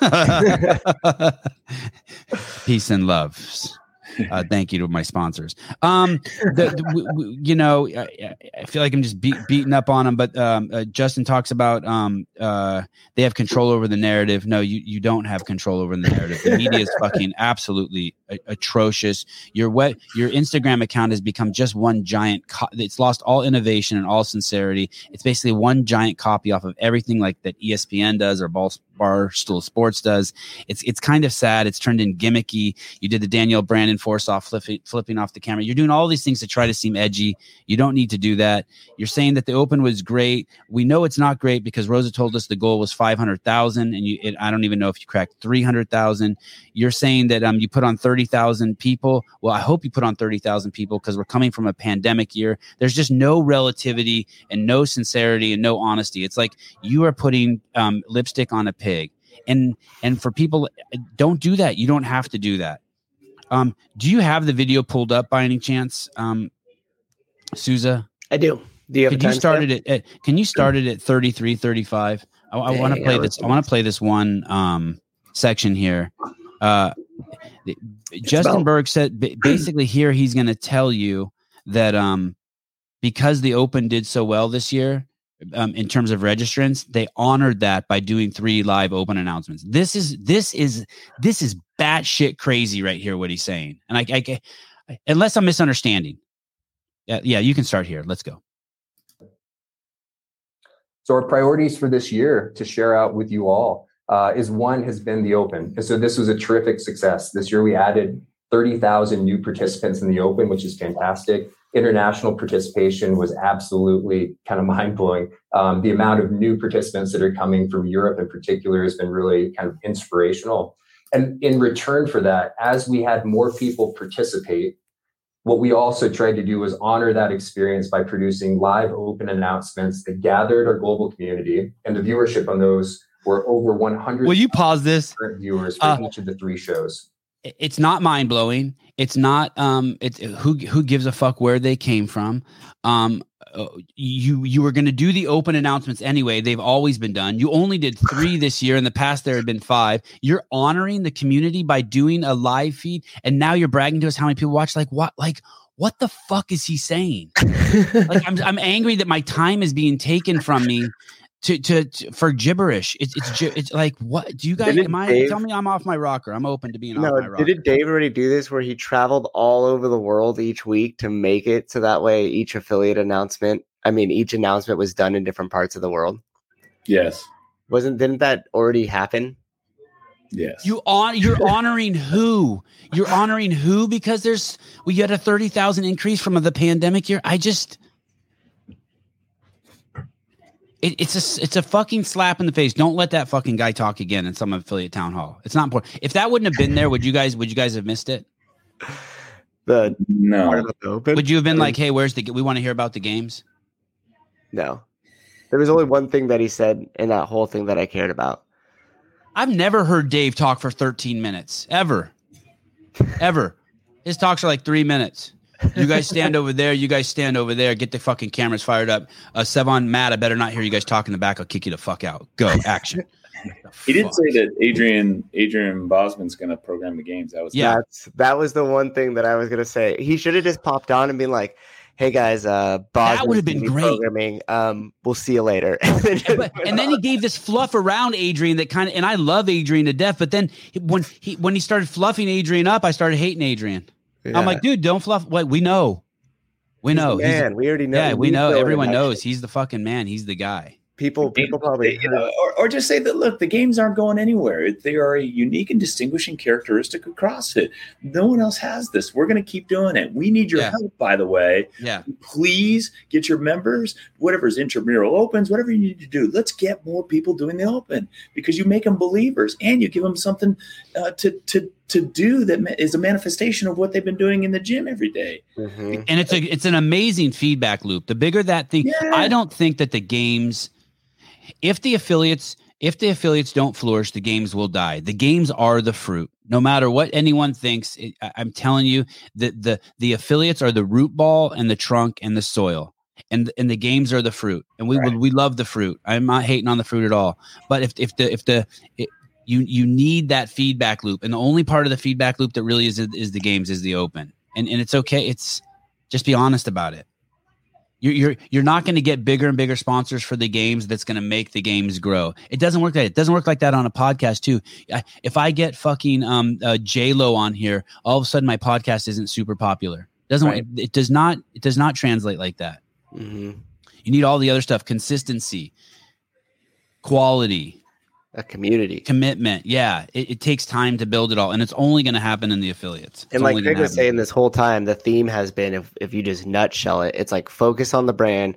Peace and love. Uh, thank you to my sponsors. Um, the, the, w- w- you know, I, I feel like I'm just beat, beating up on them, but um, uh, Justin talks about um, uh, they have control over the narrative. No, you you don't have control over the narrative. The media is fucking absolutely a- atrocious. Your wet your Instagram account has become just one giant. Co- it's lost all innovation and all sincerity. It's basically one giant copy off of everything like that ESPN does or Ball Barstool Sports does. It's it's kind of sad. It's turned in gimmicky. You did the Daniel Brandon force off flipping flipping off the camera. You're doing all these things to try to seem edgy. You don't need to do that. You're saying that the Open was great. We know it's not great because Roza told us the goal was five hundred thousand, and you. It, I don't even know if you cracked three hundred thousand. You're saying that um you put on thirty thousand people. Well, I hope you put on thirty thousand people because we're coming from a pandemic year. There's just no relativity and no sincerity and no honesty. It's like you are putting um, lipstick on a pig, and and for people, don't do that. You don't have to do that. Um, do you have the video pulled up by any chance, um, Souza? I do. Do you have you start it at, at can you start it at 33 35 i, I want to play this i want to play this one um section here uh justin about- Bergh said basically here he's going to tell you that um because the open did so well this year um, in terms of registrants they honored that by doing three live open announcements. This is this is this is batshit crazy right here what he's saying. And i, I I- unless i'm misunderstanding. Yeah, yeah you can start here. Let's go. So our priorities for this year to share out with you all uh, is one has been the Open, and so this was a terrific success. This year we added thirty thousand new participants in the Open, which is fantastic. International participation was absolutely kind of mind blowing. Um, the amount of new participants that are coming from Europe in particular has been really kind of inspirational. And in return for that, as we had more people participate, what we also tried to do was honor that experience by producing live open announcements that gathered our global community and the viewership on those were over 100 will you pause this viewers for Uh, each of the three shows it's not mind blowing. It's not um it's who who gives a fuck where they came from. Um uh, you you were going to do the open announcements anyway. They've always been done. You only did 3 this year in the past there had been 5. You're honoring the community by doing a live feed and now you're bragging to us how many people watch like what like what the fuck is he saying? like I'm I'm angry that my time is being taken from me to to, to for gibberish. It's it's it's like what do you guys Didn't am I Dave- tell me I'm off my rocker. I'm open to being off my no, rocker. didn't Dave already do this where he traveled all over the world each week to make it so that way each affiliate announcement, I mean, each announcement was done in different parts of the world? Yes. Wasn't didn't that already happen? Yes. You on you're honoring who? You're honoring who because there's we had a 30,000 increase from the pandemic year. I just it, it's a s- it's a fucking slap in the face. Don't let that fucking guy talk again in some affiliate town hall. It's not important. If that wouldn't have been there, would you guys would you guys have missed it? The no. the open? Would you have been like, "Hey, where's the we want to hear about the games?" No. There was only one thing that he said in that whole thing that I cared about. I've never heard Dave talk for 13 minutes ever. Ever. His talks are like 3 minutes. You guys stand over there. You guys stand over there. Get the fucking cameras fired up. Uh, Sevan, Matt, I better not hear you guys talk in the back. I'll kick you the fuck out. Go, action. He did Fuck. say that Adrian Adrian Bozman's going to program the games. That was Yeah. That's that was the one thing that I was gonna say. He should have just popped on and been like, "Hey guys, uh, Boz would've been great. Programming. Um, we'll see you later." and, then but, and then he gave this fluff around Adrian that kind of, and I love Adrian to death. But then when he when he started fluffing Adrian up, I started hating Adrian. I'm like, dude, don't fluff. What we know, we know. He's- man, we already know. yeah, we know. Everyone knows he's the fucking man. He's the guy. people. People probably you know, or, or just say that look, the games aren't going anywhere. They are a unique and distinguishing characteristic of CrossFit. No one else has this. We're going to keep doing it. We need your Yeah. help, by the way. Yeah. Please get your members, whatever's intramural opens, whatever you need to do. Let's get more people doing the open because you make them believers and you give them something uh, to to to do that is a manifestation of what they've been doing in the gym every day. Mhm. and it's a it's an amazing feedback loop. The bigger that thing, Yeah. I don't think that the games, if the affiliates, if the affiliates don't flourish, the games will die. The games are the fruit. No matter what anyone thinks, it, I, I'm telling you that the the affiliates are the root ball and the trunk and the soil. And, and the games are the fruit, and we Right. we love the fruit. I'm not hating on the fruit at all. But if if the if the it, you you need that feedback loop, and the only part of the feedback loop that really is is the games is the open, and and it's okay. It's just be honest about it. You're you're you're not going to get bigger and bigger sponsors for the games. That's going to make the games grow. It doesn't work that. It doesn't work like that on a podcast too. I, if I get fucking um uh, J Lo on here, all of a sudden my podcast isn't super popular. Doesn't Right. it, it does not it does not translate like that. Mhm. You need all the other stuff: consistency, quality, A community. commitment. Yeah, it, it takes time to build it all, and it's only going to happen in the affiliates. It's And like Greg was saying this whole time, the theme has been if, if you just nutshell it, it's like focus on the brand,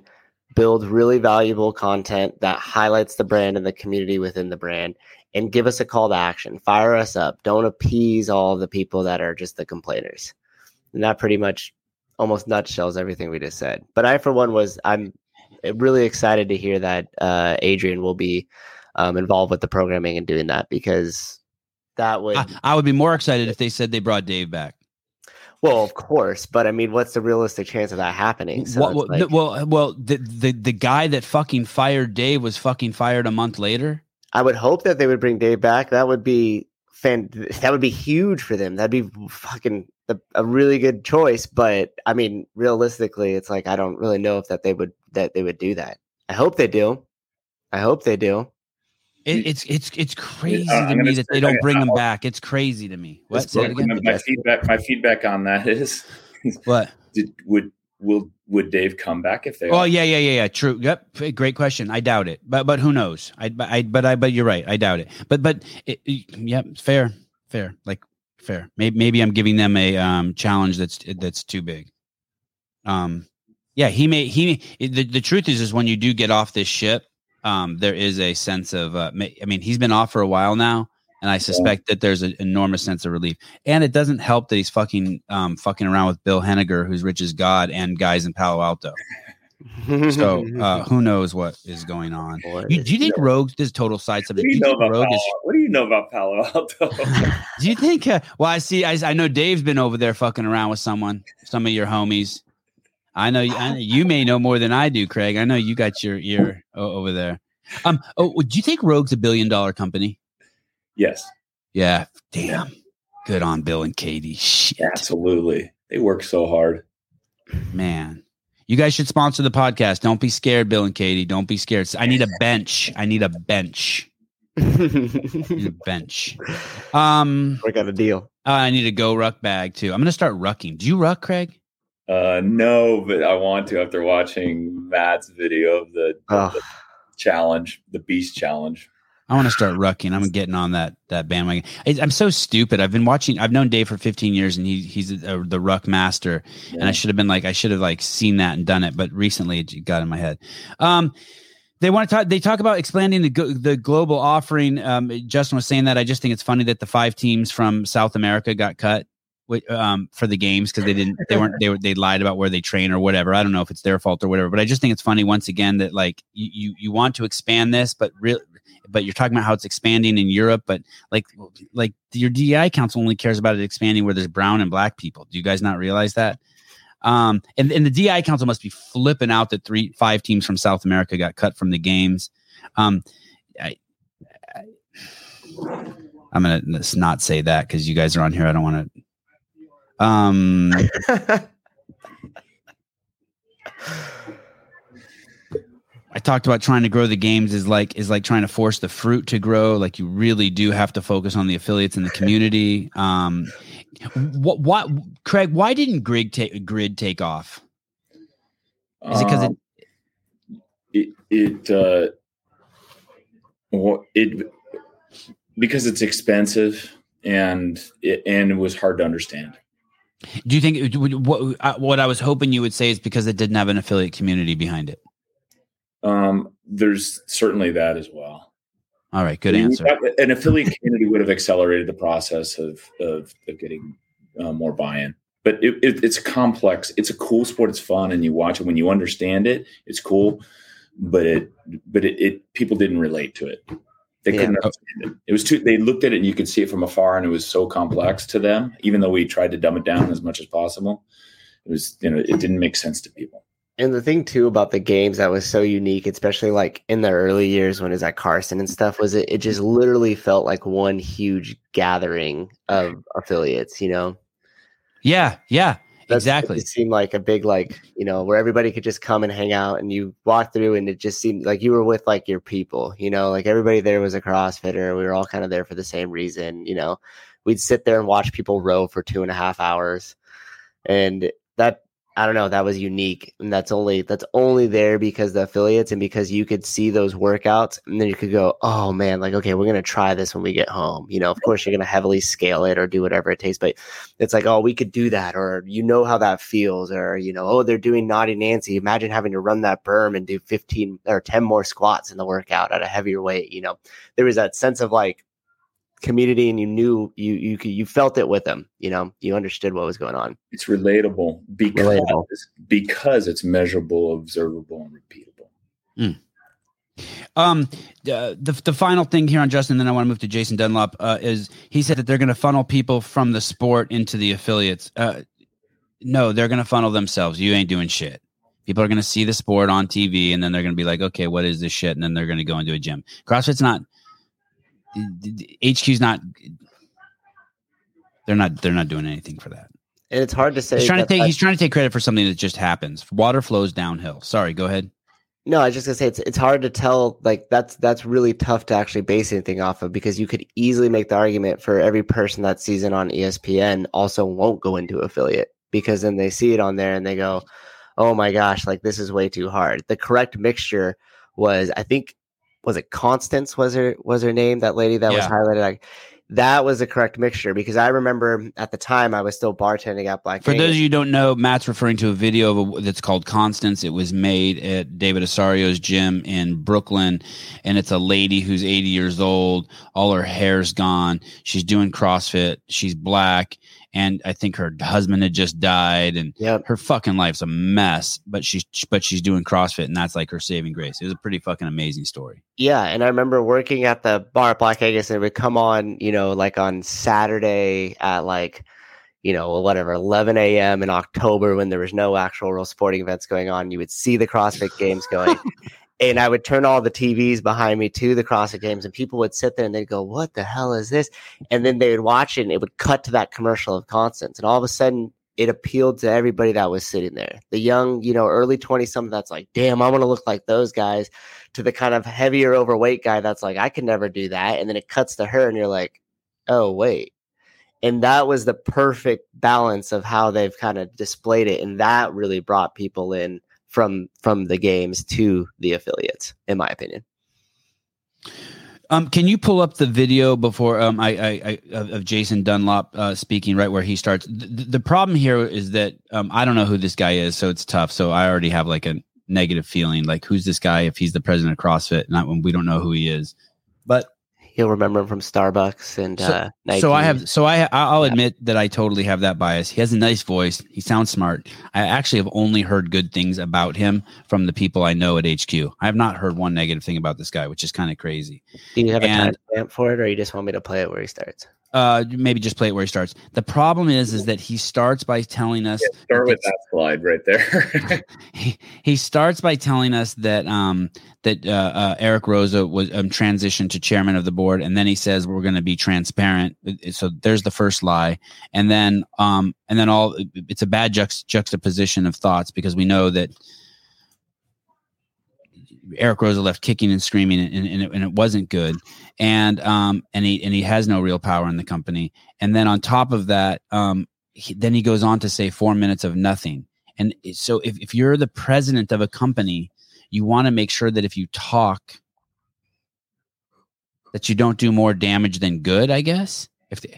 build really valuable content that highlights the brand and the community within the brand, and give us a call to action. Fire us up. Don't appease all the people that are just the complainers. And that pretty much almost nutshells everything we just said. But I, for one, was I'm really excited to hear that uh, Adrian will be um, involved with the programming and doing that because that would I, I would be more excited if they said they brought Dave back. Well, of course, but I mean, what's the realistic chance of that happening? So well, well, like- well, well, the, the the guy that fucking fired Dave was fucking fired a month later. I would hope that they would bring Dave back. That would be fan. That would be huge for them. That'd be fucking a, a really good choice. But I mean, realistically, it's like I don't really know if that they would that they would do that. I hope they do. I hope they do. It, it's it's it's crazy I'm to me that say- they don't bring him I'll- back. It's crazy to me. What? Say it again. My feedback, my feedback on that is, What? did, would will would Dave come back if they? Oh yeah, yeah, yeah, yeah. True. Yep. Great question. I doubt it, but but who knows? I but I but I but you're right. I doubt it. But but it, it- yep. Fair. Fair. Like fair. Maybe maybe I'm giving them a um challenge that's that's too big. Um. Yeah. He may he the the truth is is when you do get off this ship, um, there is a sense of uh, I mean he's been off for a while now. And I suspect that there's an enormous sense of relief. And it doesn't help that he's fucking um, fucking around with Bill Henniger, who's rich as God, and guys in Palo Alto. So uh, who knows what is going on? What You, do you think Rogue? This is total side What subject. do you know about Rogue Palo? is? What do you know about Palo Alto? Do you think? Uh, well, I see. I, I know Dave's been over there fucking around with someone, some of your homies. I know, I know you may know more than I do, Craig. I know you got your ear over there. Um. Oh, do you think Rogue's a billion dollar company? yes, Yeah. Damn. Good on Bill and Katie. Shit, absolutely. They work so hard. man. You guys should sponsor the podcast. Don't be scared, Bill and Katie. Don't be scared. I need a bench. I need a bench. Need a bench. Um. Work out a deal. Uh, I need a GORUCK bag too. I'm gonna start rucking. Do you ruck, Craig? Uh, no, but I want to after watching Matt's video of the, Oh, challenge, the Beast Challenge. I want to start rucking. I'm getting on that that bandwagon. I, I'm so stupid. I've been watching. I've known Dave for 15 years, and he he's a, the ruck master. And I should have been like, I should have like seen that and done it. But recently, it got in my head. Um, they want to talk. They talk about expanding the the global offering. Um, Justin was saying that. I just think it's funny that the five teams from South America got cut. Um, for the games because they didn't, they weren't, they were, they lied about where they train or whatever. I don't know if it's their fault or whatever, but I just think it's funny once again that like you, you, you want to expand this, but real, but you're talking about how it's expanding in Europe, but like, like your DEI council only cares about it expanding where there's brown and black people. Do you guys not realize that? Um, and, and the DI council must be flipping out that three, five teams from South America got cut from the games. Um, I, I, I'm gonna not say that because you guys are on here. I don't want to. Um, I talked about trying to grow the games is like is like trying to force the fruit to grow. Like you really do have to focus on the affiliates in the community. Um, what what Craig? Why didn't Grid take Grid take off? Is it because it? Um, it it uh well, it because it's expensive and it and it was hard to understand. Do you think what uh, what I was hoping you would say is because it didn't have an affiliate community behind it? Um, there's certainly that as well. All right, good answer. An affiliate community would have accelerated the process of of, of getting uh, more buy-in. But it, it, it's complex. It's a cool sport. It's fun, and you watch it when you understand it. It's cool, but it but it, it people didn't relate to it. They Yeah. couldn't oh. understand it. It was too. They looked at it and you could see it from afar, and it was so complex to them. Even though we tried to dumb it down as much as possible, it was you know it didn't make sense to people. And the thing too about the games that was so unique, especially like in the early years when it was at Carson and stuff, was it, it just literally felt like one huge gathering of affiliates, you know? Yeah, yeah, That's- exactly. It seemed like a big like, you know, where everybody could just come and hang out and you walk through and it just seemed like you were with like your people, you know, like everybody there was a CrossFitter. We were all kind of there for the same reason, you know. We'd sit there and watch people row for two and a half hours. And that I don't know, that was unique. And that's only that's only there because the affiliates and because you could see those workouts and then you could go, Oh man, like okay, we're gonna try this when we get home. You know, of course you're gonna heavily scale it or do whatever it takes, but it's like, oh, we could do that, or you know how that feels, or you know, oh, they're doing naughty Nancy. Imagine having to run that berm and do 15 or 10 more squats in the workout at a heavier weight. You know, there was that sense of like community and you knew you you you felt it with them, you know, you understood what was going on. It's relatable because Relatable. because it's measurable, observable, and repeatable. Um, uh, the the final thing here on Justin, then I want to move to Jason Dunlop. Uh, is he said that they're going to funnel people from the sport into the affiliates? Uh, no, they're going to funnel themselves. You ain't doing shit. People are going to see the sport on TV, and then they're going to be like, "Okay, what is this shit?" And then they're going to go into a gym. CrossFit's not. HQ's not. They're not. They're not doing anything for that. And it's hard to say. He's trying to take. I- He's trying to take credit for something that just happens. Water flows downhill. Sorry, go ahead. No, I was just gonna say it's it's hard to tell. Like that's that's really tough to actually base anything off of because you could easily make the argument for every person that sees it on ESPN also won't go into affiliate because then they see it on there and they go, "Oh my gosh, like this is way too hard." The correct mixture was, I think, was it Constance was her was her name that lady that was highlighted like. That was the correct mixture because I remember at the time I was still bartending at Black. For those of you who don't know, Matt's referring to a video of a, that's called Constance. It was made at David Osorio's gym in Brooklyn, and it's a lady who's 80 years old. All her hair's gone. She's doing CrossFit. She's black, and I think her husband had just died, and Yep. her fucking life's a mess. But she's but she's doing CrossFit, and that's like her saving grace. It was a pretty fucking amazing story. Yeah, and I remember working at the bar at Black Angus, and it would come on, you know, like on Saturday at like, you know, whatever, 11 a.m. in October when there was no actual real sporting events going on. You would see the CrossFit games going, and I would turn all the TVs behind me to the CrossFit games, and people would sit there and they'd go, "What the hell is this?" And then they would watch it, and it would cut to that commercial of Constance, and all of a sudden. It appealed to everybody that was sitting there. The young, you know, early 20 something that's like, damn, I want to look like those guys to the kind of heavier overweight guy that's like, I could never do that. And then it cuts to her and you're like, oh, wait. And that was the perfect balance of how they've kind of displayed it. And that really brought people in from from the games to the affiliates, in my opinion. Um, can you pull up the video before um I I, I of, Jason Dunlop uh, speaking right where he starts? The, the problem here is that um I don't know who this guy is, so it's tough. So I already have like a negative feeling, like who's this guy if he's the president of CrossFit, not when we don't know who he is. But You'll remember him from Starbucks and So- uh, Nike. so I have so I I'll Yeah. admit that I totally have that bias. He has a nice voice. He sounds smart. I actually have only heard good things about him from the people I know at HQ. I have not heard one negative thing about this guy, which is kind of crazy. Do you have a and- timestamp for it, or you just want me to play it where he starts? Uh, maybe just play it where he starts. The problem is, is that he starts by telling us Start with that slide right there. he, he starts by telling us that um that uh, uh Eric Roza was um, transitioned to chairman of the board, and then he says we're going to be transparent. So there's the first lie, and then um and then all it's a bad juxt- juxtaposition of thoughts because we know that Eric Roza left kicking and screaming, and, and, it, and it wasn't good, and um and he and he has no real power in the company, and then on top of that, um he, then he goes on to say four minutes of nothing. And so if, if you're the president of a company, you want to make sure that if you talk, that you don't do more damage than good, I guess. If the,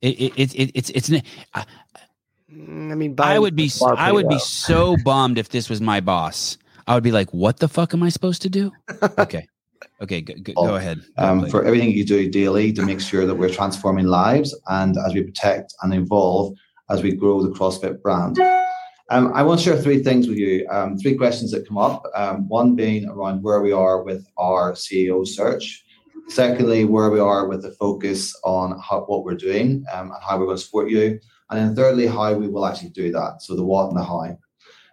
it, it, it, it, it's it's I mean, I would be I would be so bummed if this was my boss. I would be like, "What the fuck am I supposed to do?" Okay, okay, go, go, go ahead. Go, um, for everything you do daily to make sure that we're transforming lives and as we protect and evolve as we grow the CrossFit brand. Um, I want to share three things with you, um, three questions that come up. Um, one being around where we are with our CEO search. Secondly, where we are with the focus on how, what we're doing um, and how we're going to support you. And then thirdly, how we will actually do that. So the what and the how.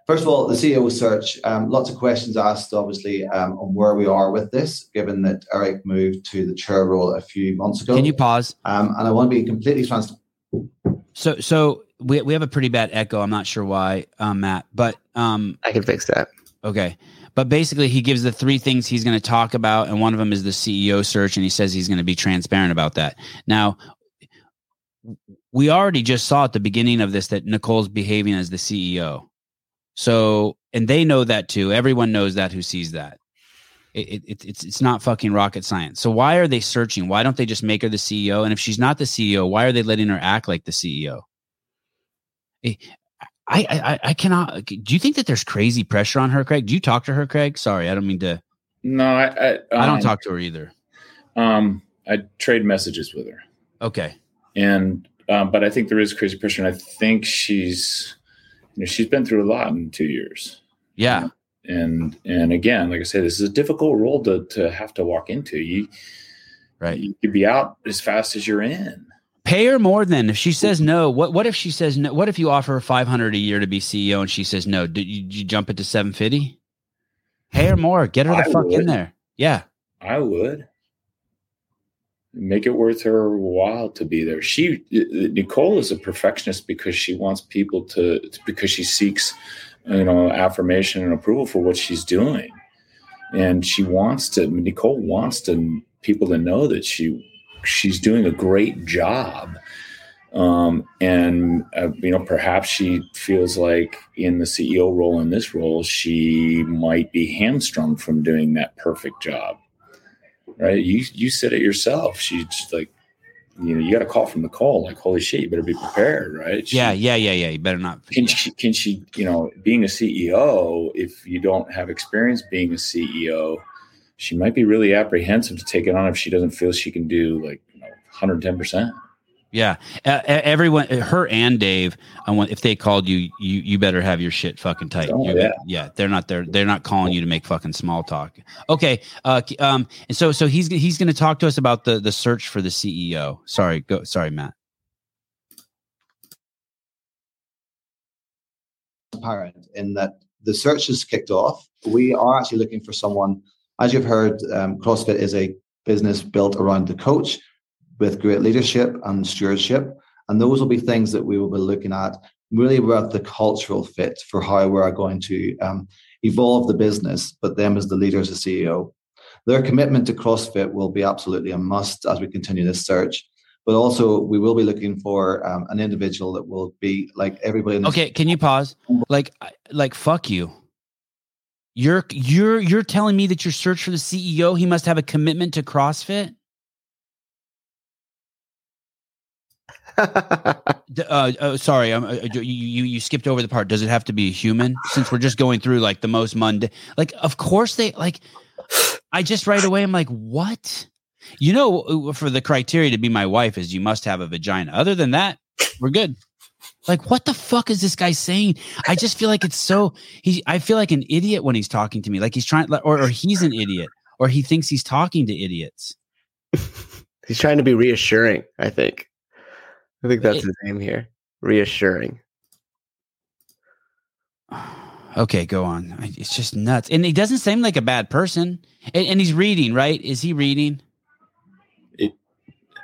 First of all, the CEO search, um, lots of questions asked, obviously, um, on where we are with this, given that Eric moved to the chair role a few months ago. Can you pause? um, and I want to be completely transparent. So so we we have a pretty bad echo. I'm not sure why, um, Matt, but um, I can fix that. Okay. But basically, he gives the three things he's going to talk about, and one of them is the CEO search, and he says he's going to be transparent about that. Now, we already just saw at the beginning of this that Nicole's behaving as the CEO. So, and they know that too. Everyone knows that who sees that. It, it, it's it's not fucking rocket science. So why are they searching? Why don't they just make her the CEO? And if she's not the CEO, why are they letting her act like the CEO? I, I, I cannot. Do you think that there's crazy pressure on her, Craig? Do you talk to her, Craig? Sorry, I don't mean to. no, I I, I don't um, talk to her either. Um, I trade messages with her, Okay. and um, but I think there is crazy pressure, and I think she's you know she's been through a lot in two years. Yeah. and and again, like I said, this is a difficult role to to have to walk into. You Right. you could be out as fast as you're in. Pay her more then. If she says no, what what if she says no? What if you offer her five hundred a year to be CEO and she says no? Did you, you jump it to seven fifty? Pay her more. Get her the I fuck in there. Yeah. I would make it worth her while to be there. She Nicole is a perfectionist because she wants people to because she seeks you know affirmation and approval for what she's doing, and she wants to. Nicole wants to people to know that she she's doing a great job. Um, and uh, you know, perhaps she feels like in the CEO role, in this role, she might be hamstrung from doing that perfect job right? You you said it yourself. She's like, you know, you got a call from Nicole. Like, holy shit, you better be prepared, right? She- Yeah. Yeah. Yeah. Yeah. You better not. Can yeah. she? Can she? You know, being a CEO, if you don't have experience being a CEO, she might be really apprehensive to take it on if she doesn't feel she can do like you know, 110 percent. Yeah, uh, everyone, her and Dave. I want if they called you, you you better have your shit fucking tight. Oh, yeah. yeah. They're not there. They're not calling you to make fucking small talk. Okay. Uh, um, and so so he's he's going to talk to us about the the search for the CEO. Sorry, go. Sorry, Matt. transparent in that the search is kicked off. We are actually looking for someone. As you've heard, um, CrossFit is a business built around the coach with great leadership and stewardship. And those will be things that we will be looking at really about the cultural fit for how we are going to um, evolve the business, but them as the leader, as the CEO. Their commitment to CrossFit will be absolutely a must as we continue this search. But also, we will be looking for um, an individual that will be like everybody. Okay, can you pause? Like, like, fuck you. You're you're you're telling me that your search for the CEO, he must have a commitment to CrossFit. Uh, uh, sorry, um, uh, you, you you skipped over the part. Does it have to be a human? Since we're just going through like the most mundane. Like, of course they like. I just right away. I'm like, what? You know, uh, for the criteria to be my wife is you must have a vagina. Other than that, we're good. Like, what the fuck is this guy saying? I just feel like it's so he. I feel like an idiot when he's talking to me. Like he's trying, or or he's an idiot, or he thinks he's talking to idiots. He's trying to be reassuring, I think. I think that's It- his name here. Reassuring. Okay, go on. It's just nuts, and he doesn't seem like a bad person. And, and he's reading, right? Is he reading?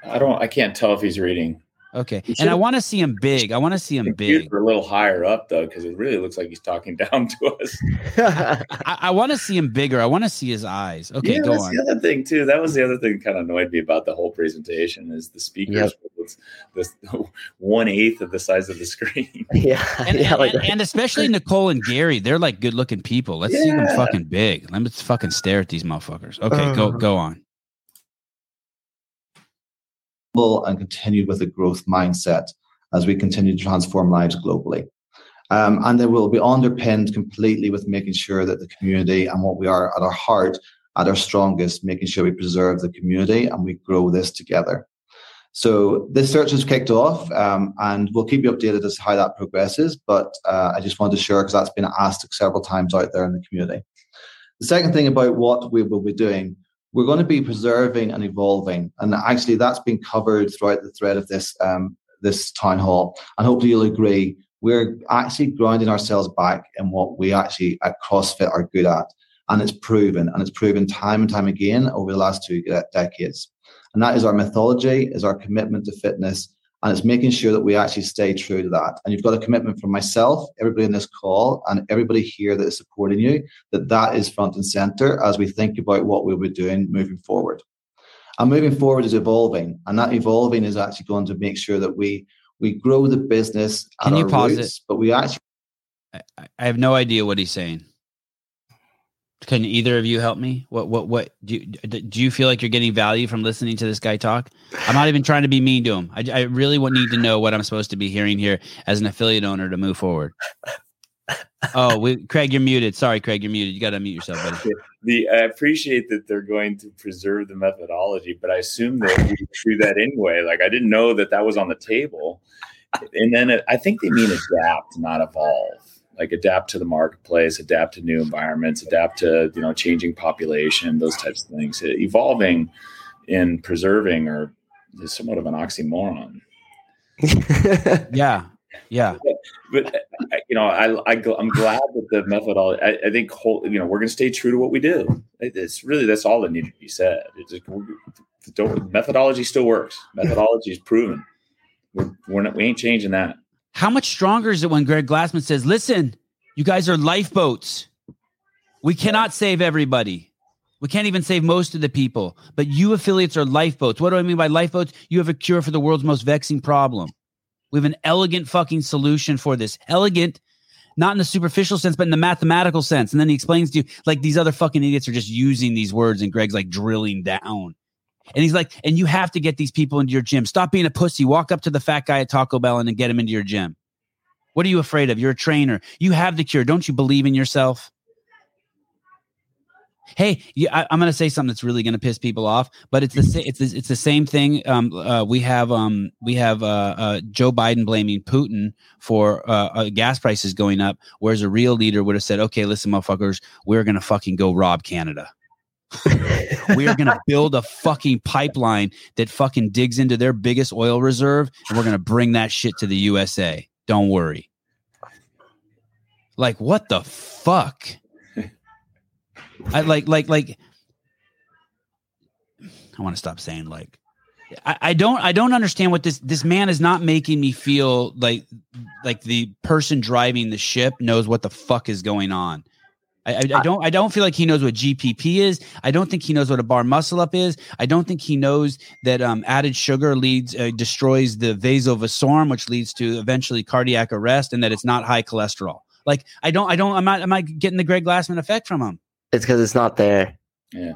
I don't. I can't tell if he's reading. Okay, and I want to see him big. I want to see him big. Computer a little higher up though, because it really looks like he's talking down to us. I, I want to see him bigger. I want to see his eyes. Okay, yeah, go that's on. the other thing too. That was the other thing that kind of annoyed me about the whole presentation is the speakers Yep. was this one eighth of the size of the screen. yeah. And, yeah, like and, and especially Nicole and Gary, they're like good looking people. Let's see them fucking big. Let me fucking stare at these motherfuckers. Okay, go Uh. go on. And continue with a growth mindset as we continue to transform lives globally. Um, and they will be underpinned completely with making sure that the community and what we are at our heart, at our strongest, making sure we preserve the community and we grow this together. So this search has kicked off, um, and we'll keep you updated as to how that progresses. But uh, I just wanted to share because that's been asked several times out there in the community. The second thing about what we will be doing, we're going to be preserving and evolving, and actually that's been covered throughout the thread of this um, this town hall. And hopefully you'll agree, we're actually grounding ourselves back in what we actually at CrossFit are good at, and it's proven, and it's proven time and time again over the last two decades. And that is our mythology, is our commitment to fitness, and it's making sure that we actually stay true to that. And you've got a commitment from myself, everybody in this call, and everybody here that is supporting you, that that is front and center as we think about what we'll be doing moving forward. And moving forward is evolving, and that evolving is actually going to make sure that we we grow the business. Can you our pause roots, But we actually I, I have no idea what he's saying. Can either of you help me? What what what do you, do you feel like you're getting value from listening to this guy talk? I'm not even trying to be mean to him. I, I really would need to know what I'm supposed to be hearing here as an affiliate owner to move forward. Oh, we, Craig, you're muted. Sorry, Craig, you're muted. You got to mute yourself, buddy. The I appreciate that they're going to preserve the methodology, but I assume that we do that anyway. Like I didn't know that that was on the table. And then it, I think they mean adapt, not evolve. Like adapt to the marketplace, adapt to new environments, adapt to you know changing population, those types of things. Evolving and preserving are is somewhat of an oxymoron. Yeah, yeah. but I- you know, I, I am glad that the methodology. I, I think whole, you know we're going to stay true to what we do. It- It's really that's all that needed to be said. It's just, don't, methodology still works. Methodology is proven. We're, we're not, we ain't changing that. How much stronger is it when Greg Glassman says, "Listen, you guys are lifeboats. We cannot save everybody. We can't even save most of the people, but you affiliates are lifeboats. What do I mean by lifeboats? You have a cure for the world's most vexing problem. We have an elegant fucking solution for this. Elegant, not in the superficial sense, but in the mathematical sense. And then he explains to you like these other fucking idiots are just using these words, and Greg's like drilling down. And he's like, and you have to get these people into your gym. Stop being a pussy. Walk up to the fat guy at Taco Bell and get him into your gym. What are you afraid of? You're a trainer. You have the cure. Don't you believe in yourself? Hey, yeah, I, am going to say something that's really going to piss people off, but it's the it's the, it's the same thing. Um, uh, we have um, we have uh, uh, Joe Biden blaming Putin for uh, uh, gas prices going up, whereas a real leader would have said, "Okay, listen, motherfuckers, we're going to fucking go rob Canada." we are going to build a fucking pipeline that fucking digs into their biggest oil reserve, and we're going to bring that shit to the USA. Don't worry. Like, what the fuck? I like, like, like. I want to stop saying like. I, I don't. I don't understand what this. This man is not making me feel like, like the person driving the ship knows what the fuck is going on. I, I, I, don't I don't feel like he knows what GPP is. I don't think he knows what a bar muscle up is. I don't think he knows that um, added sugar leads uh, destroys the vasa vasorum, which leads to eventually cardiac arrest, and that it's not high cholesterol. Like I don't I don't I'm not am I getting the Greg Glassman effect from him? It's because it's not there. Yeah,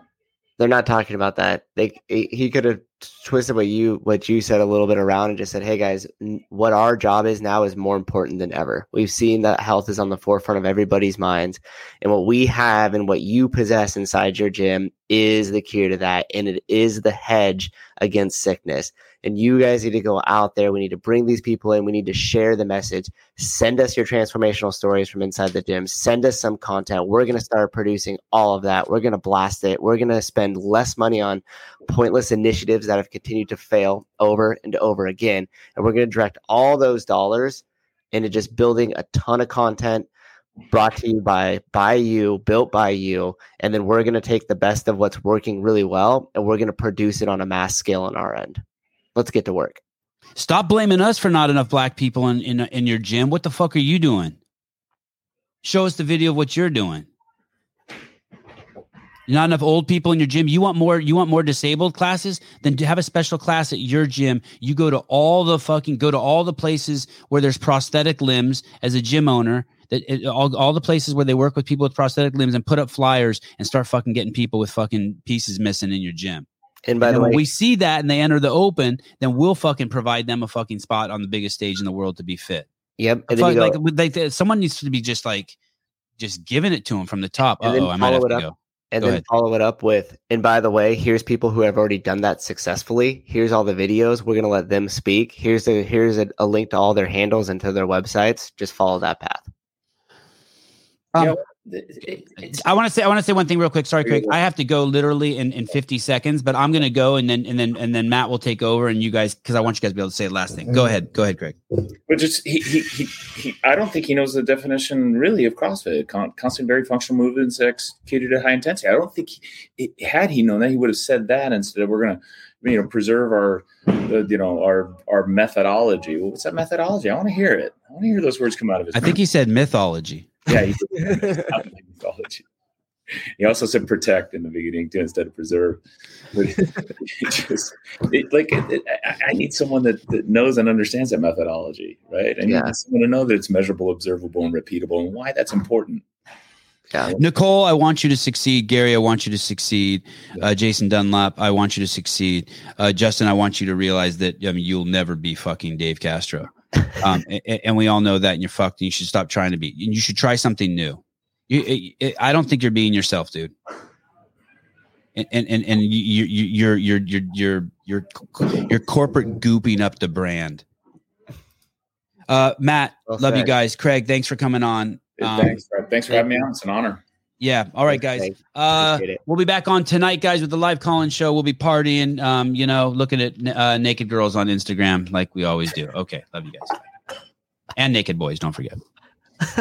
they're not talking about that. They he could have twisted what you what you said a little bit around and just said, "Hey guys, what our job is now is more important than ever. We've seen that health is on the forefront of everybody's minds, and what we have and what you possess inside your gym is the cure to that, and it is the hedge against sickness. And you guys need to go out there. We need to bring these people in. We need to share the message. Send us your transformational stories from inside the gym. Send us some content. We're going to start producing all of that. We're going to blast it. We're going to spend less money on pointless initiatives that have continued to fail over and over again. And we're going to direct all those dollars into just building a ton of content brought to you by by you built by you. And then we're going to take the best of what's working really well and we're going to produce it on a mass scale on our end. Let's get to work. Stop blaming us for not enough black people in in, in your gym. What the fuck are you doing? Show us the video of what you're doing not enough old people in your gym. You want more. You want more disabled classes. Then to have a special class at your gym. You go to all the fucking go to all the places where there's prosthetic limbs as a gym owner. That it, all all the places where they work with people with prosthetic limbs and put up flyers and start fucking getting people with fucking pieces missing in your gym. And by and the way, we see that and they enter the open, then we'll fucking provide them a fucking spot on the biggest stage in the world to be fit. Yep. And fuck, like, like someone needs to be just like just giving it to them from the top. Oh, I might have to go and Go then ahead. follow it up with and by the way here's people who have already done that successfully. Here's all the videos. We're going to let them speak. Here's a here's a, a, link to all their handles and to their websites. Just follow that path. Um, I want to say I want to say one thing real quick. Sorry, Craig. I have to go literally in, in 50 seconds, but I'm gonna go and then and then and then Matt will take over and you guys because I want you guys to be able to say the last thing. Go mm-hmm. ahead. Go ahead, Craig. But just he, he, he, he I don't think he knows the definition really of CrossFit. Con- constant very functional movements executed at high intensity. I don't think he, had he known that he would have said that instead of we're gonna you know preserve our you know our our methodology. Well, what's that methodology? I want to hear it. I want to hear those words come out of his. Mouth. I mouth. think he said mythology. Yeah, he, mythology. He also said protect in the beginning too instead of preserve. But it just it, like it, it, I need someone that, that knows and understands that methodology, right? I need yeah. someone to know that it's measurable, observable, and repeatable, and why that's important. Yeah. Nicole, I want you to succeed. Gary, I want you to succeed. Uh, Jason Dunlop, I want you to succeed. Uh, Justin, I want you to realize that I mean you'll never be fucking Dave Castro um, and, and, we all know that, and you're fucked. And you should stop trying to be. And you should try something new. You, it, it, I don't think you're being yourself, dude. And and and, and you, you, you're you're you're you're you're you're corporate gooping up the brand. Uh, Matt, well love you guys. Craig, thanks for coming on. Um, thanks, thanks for having me on. It's an honor. Yeah. All right, guys. Uh, we'll be back on tonight, guys, with the live call-in show. We'll be partying, um, you know, looking at uh, naked girls on Instagram like we always do. Okay. Love you guys. And naked boys. Don't forget.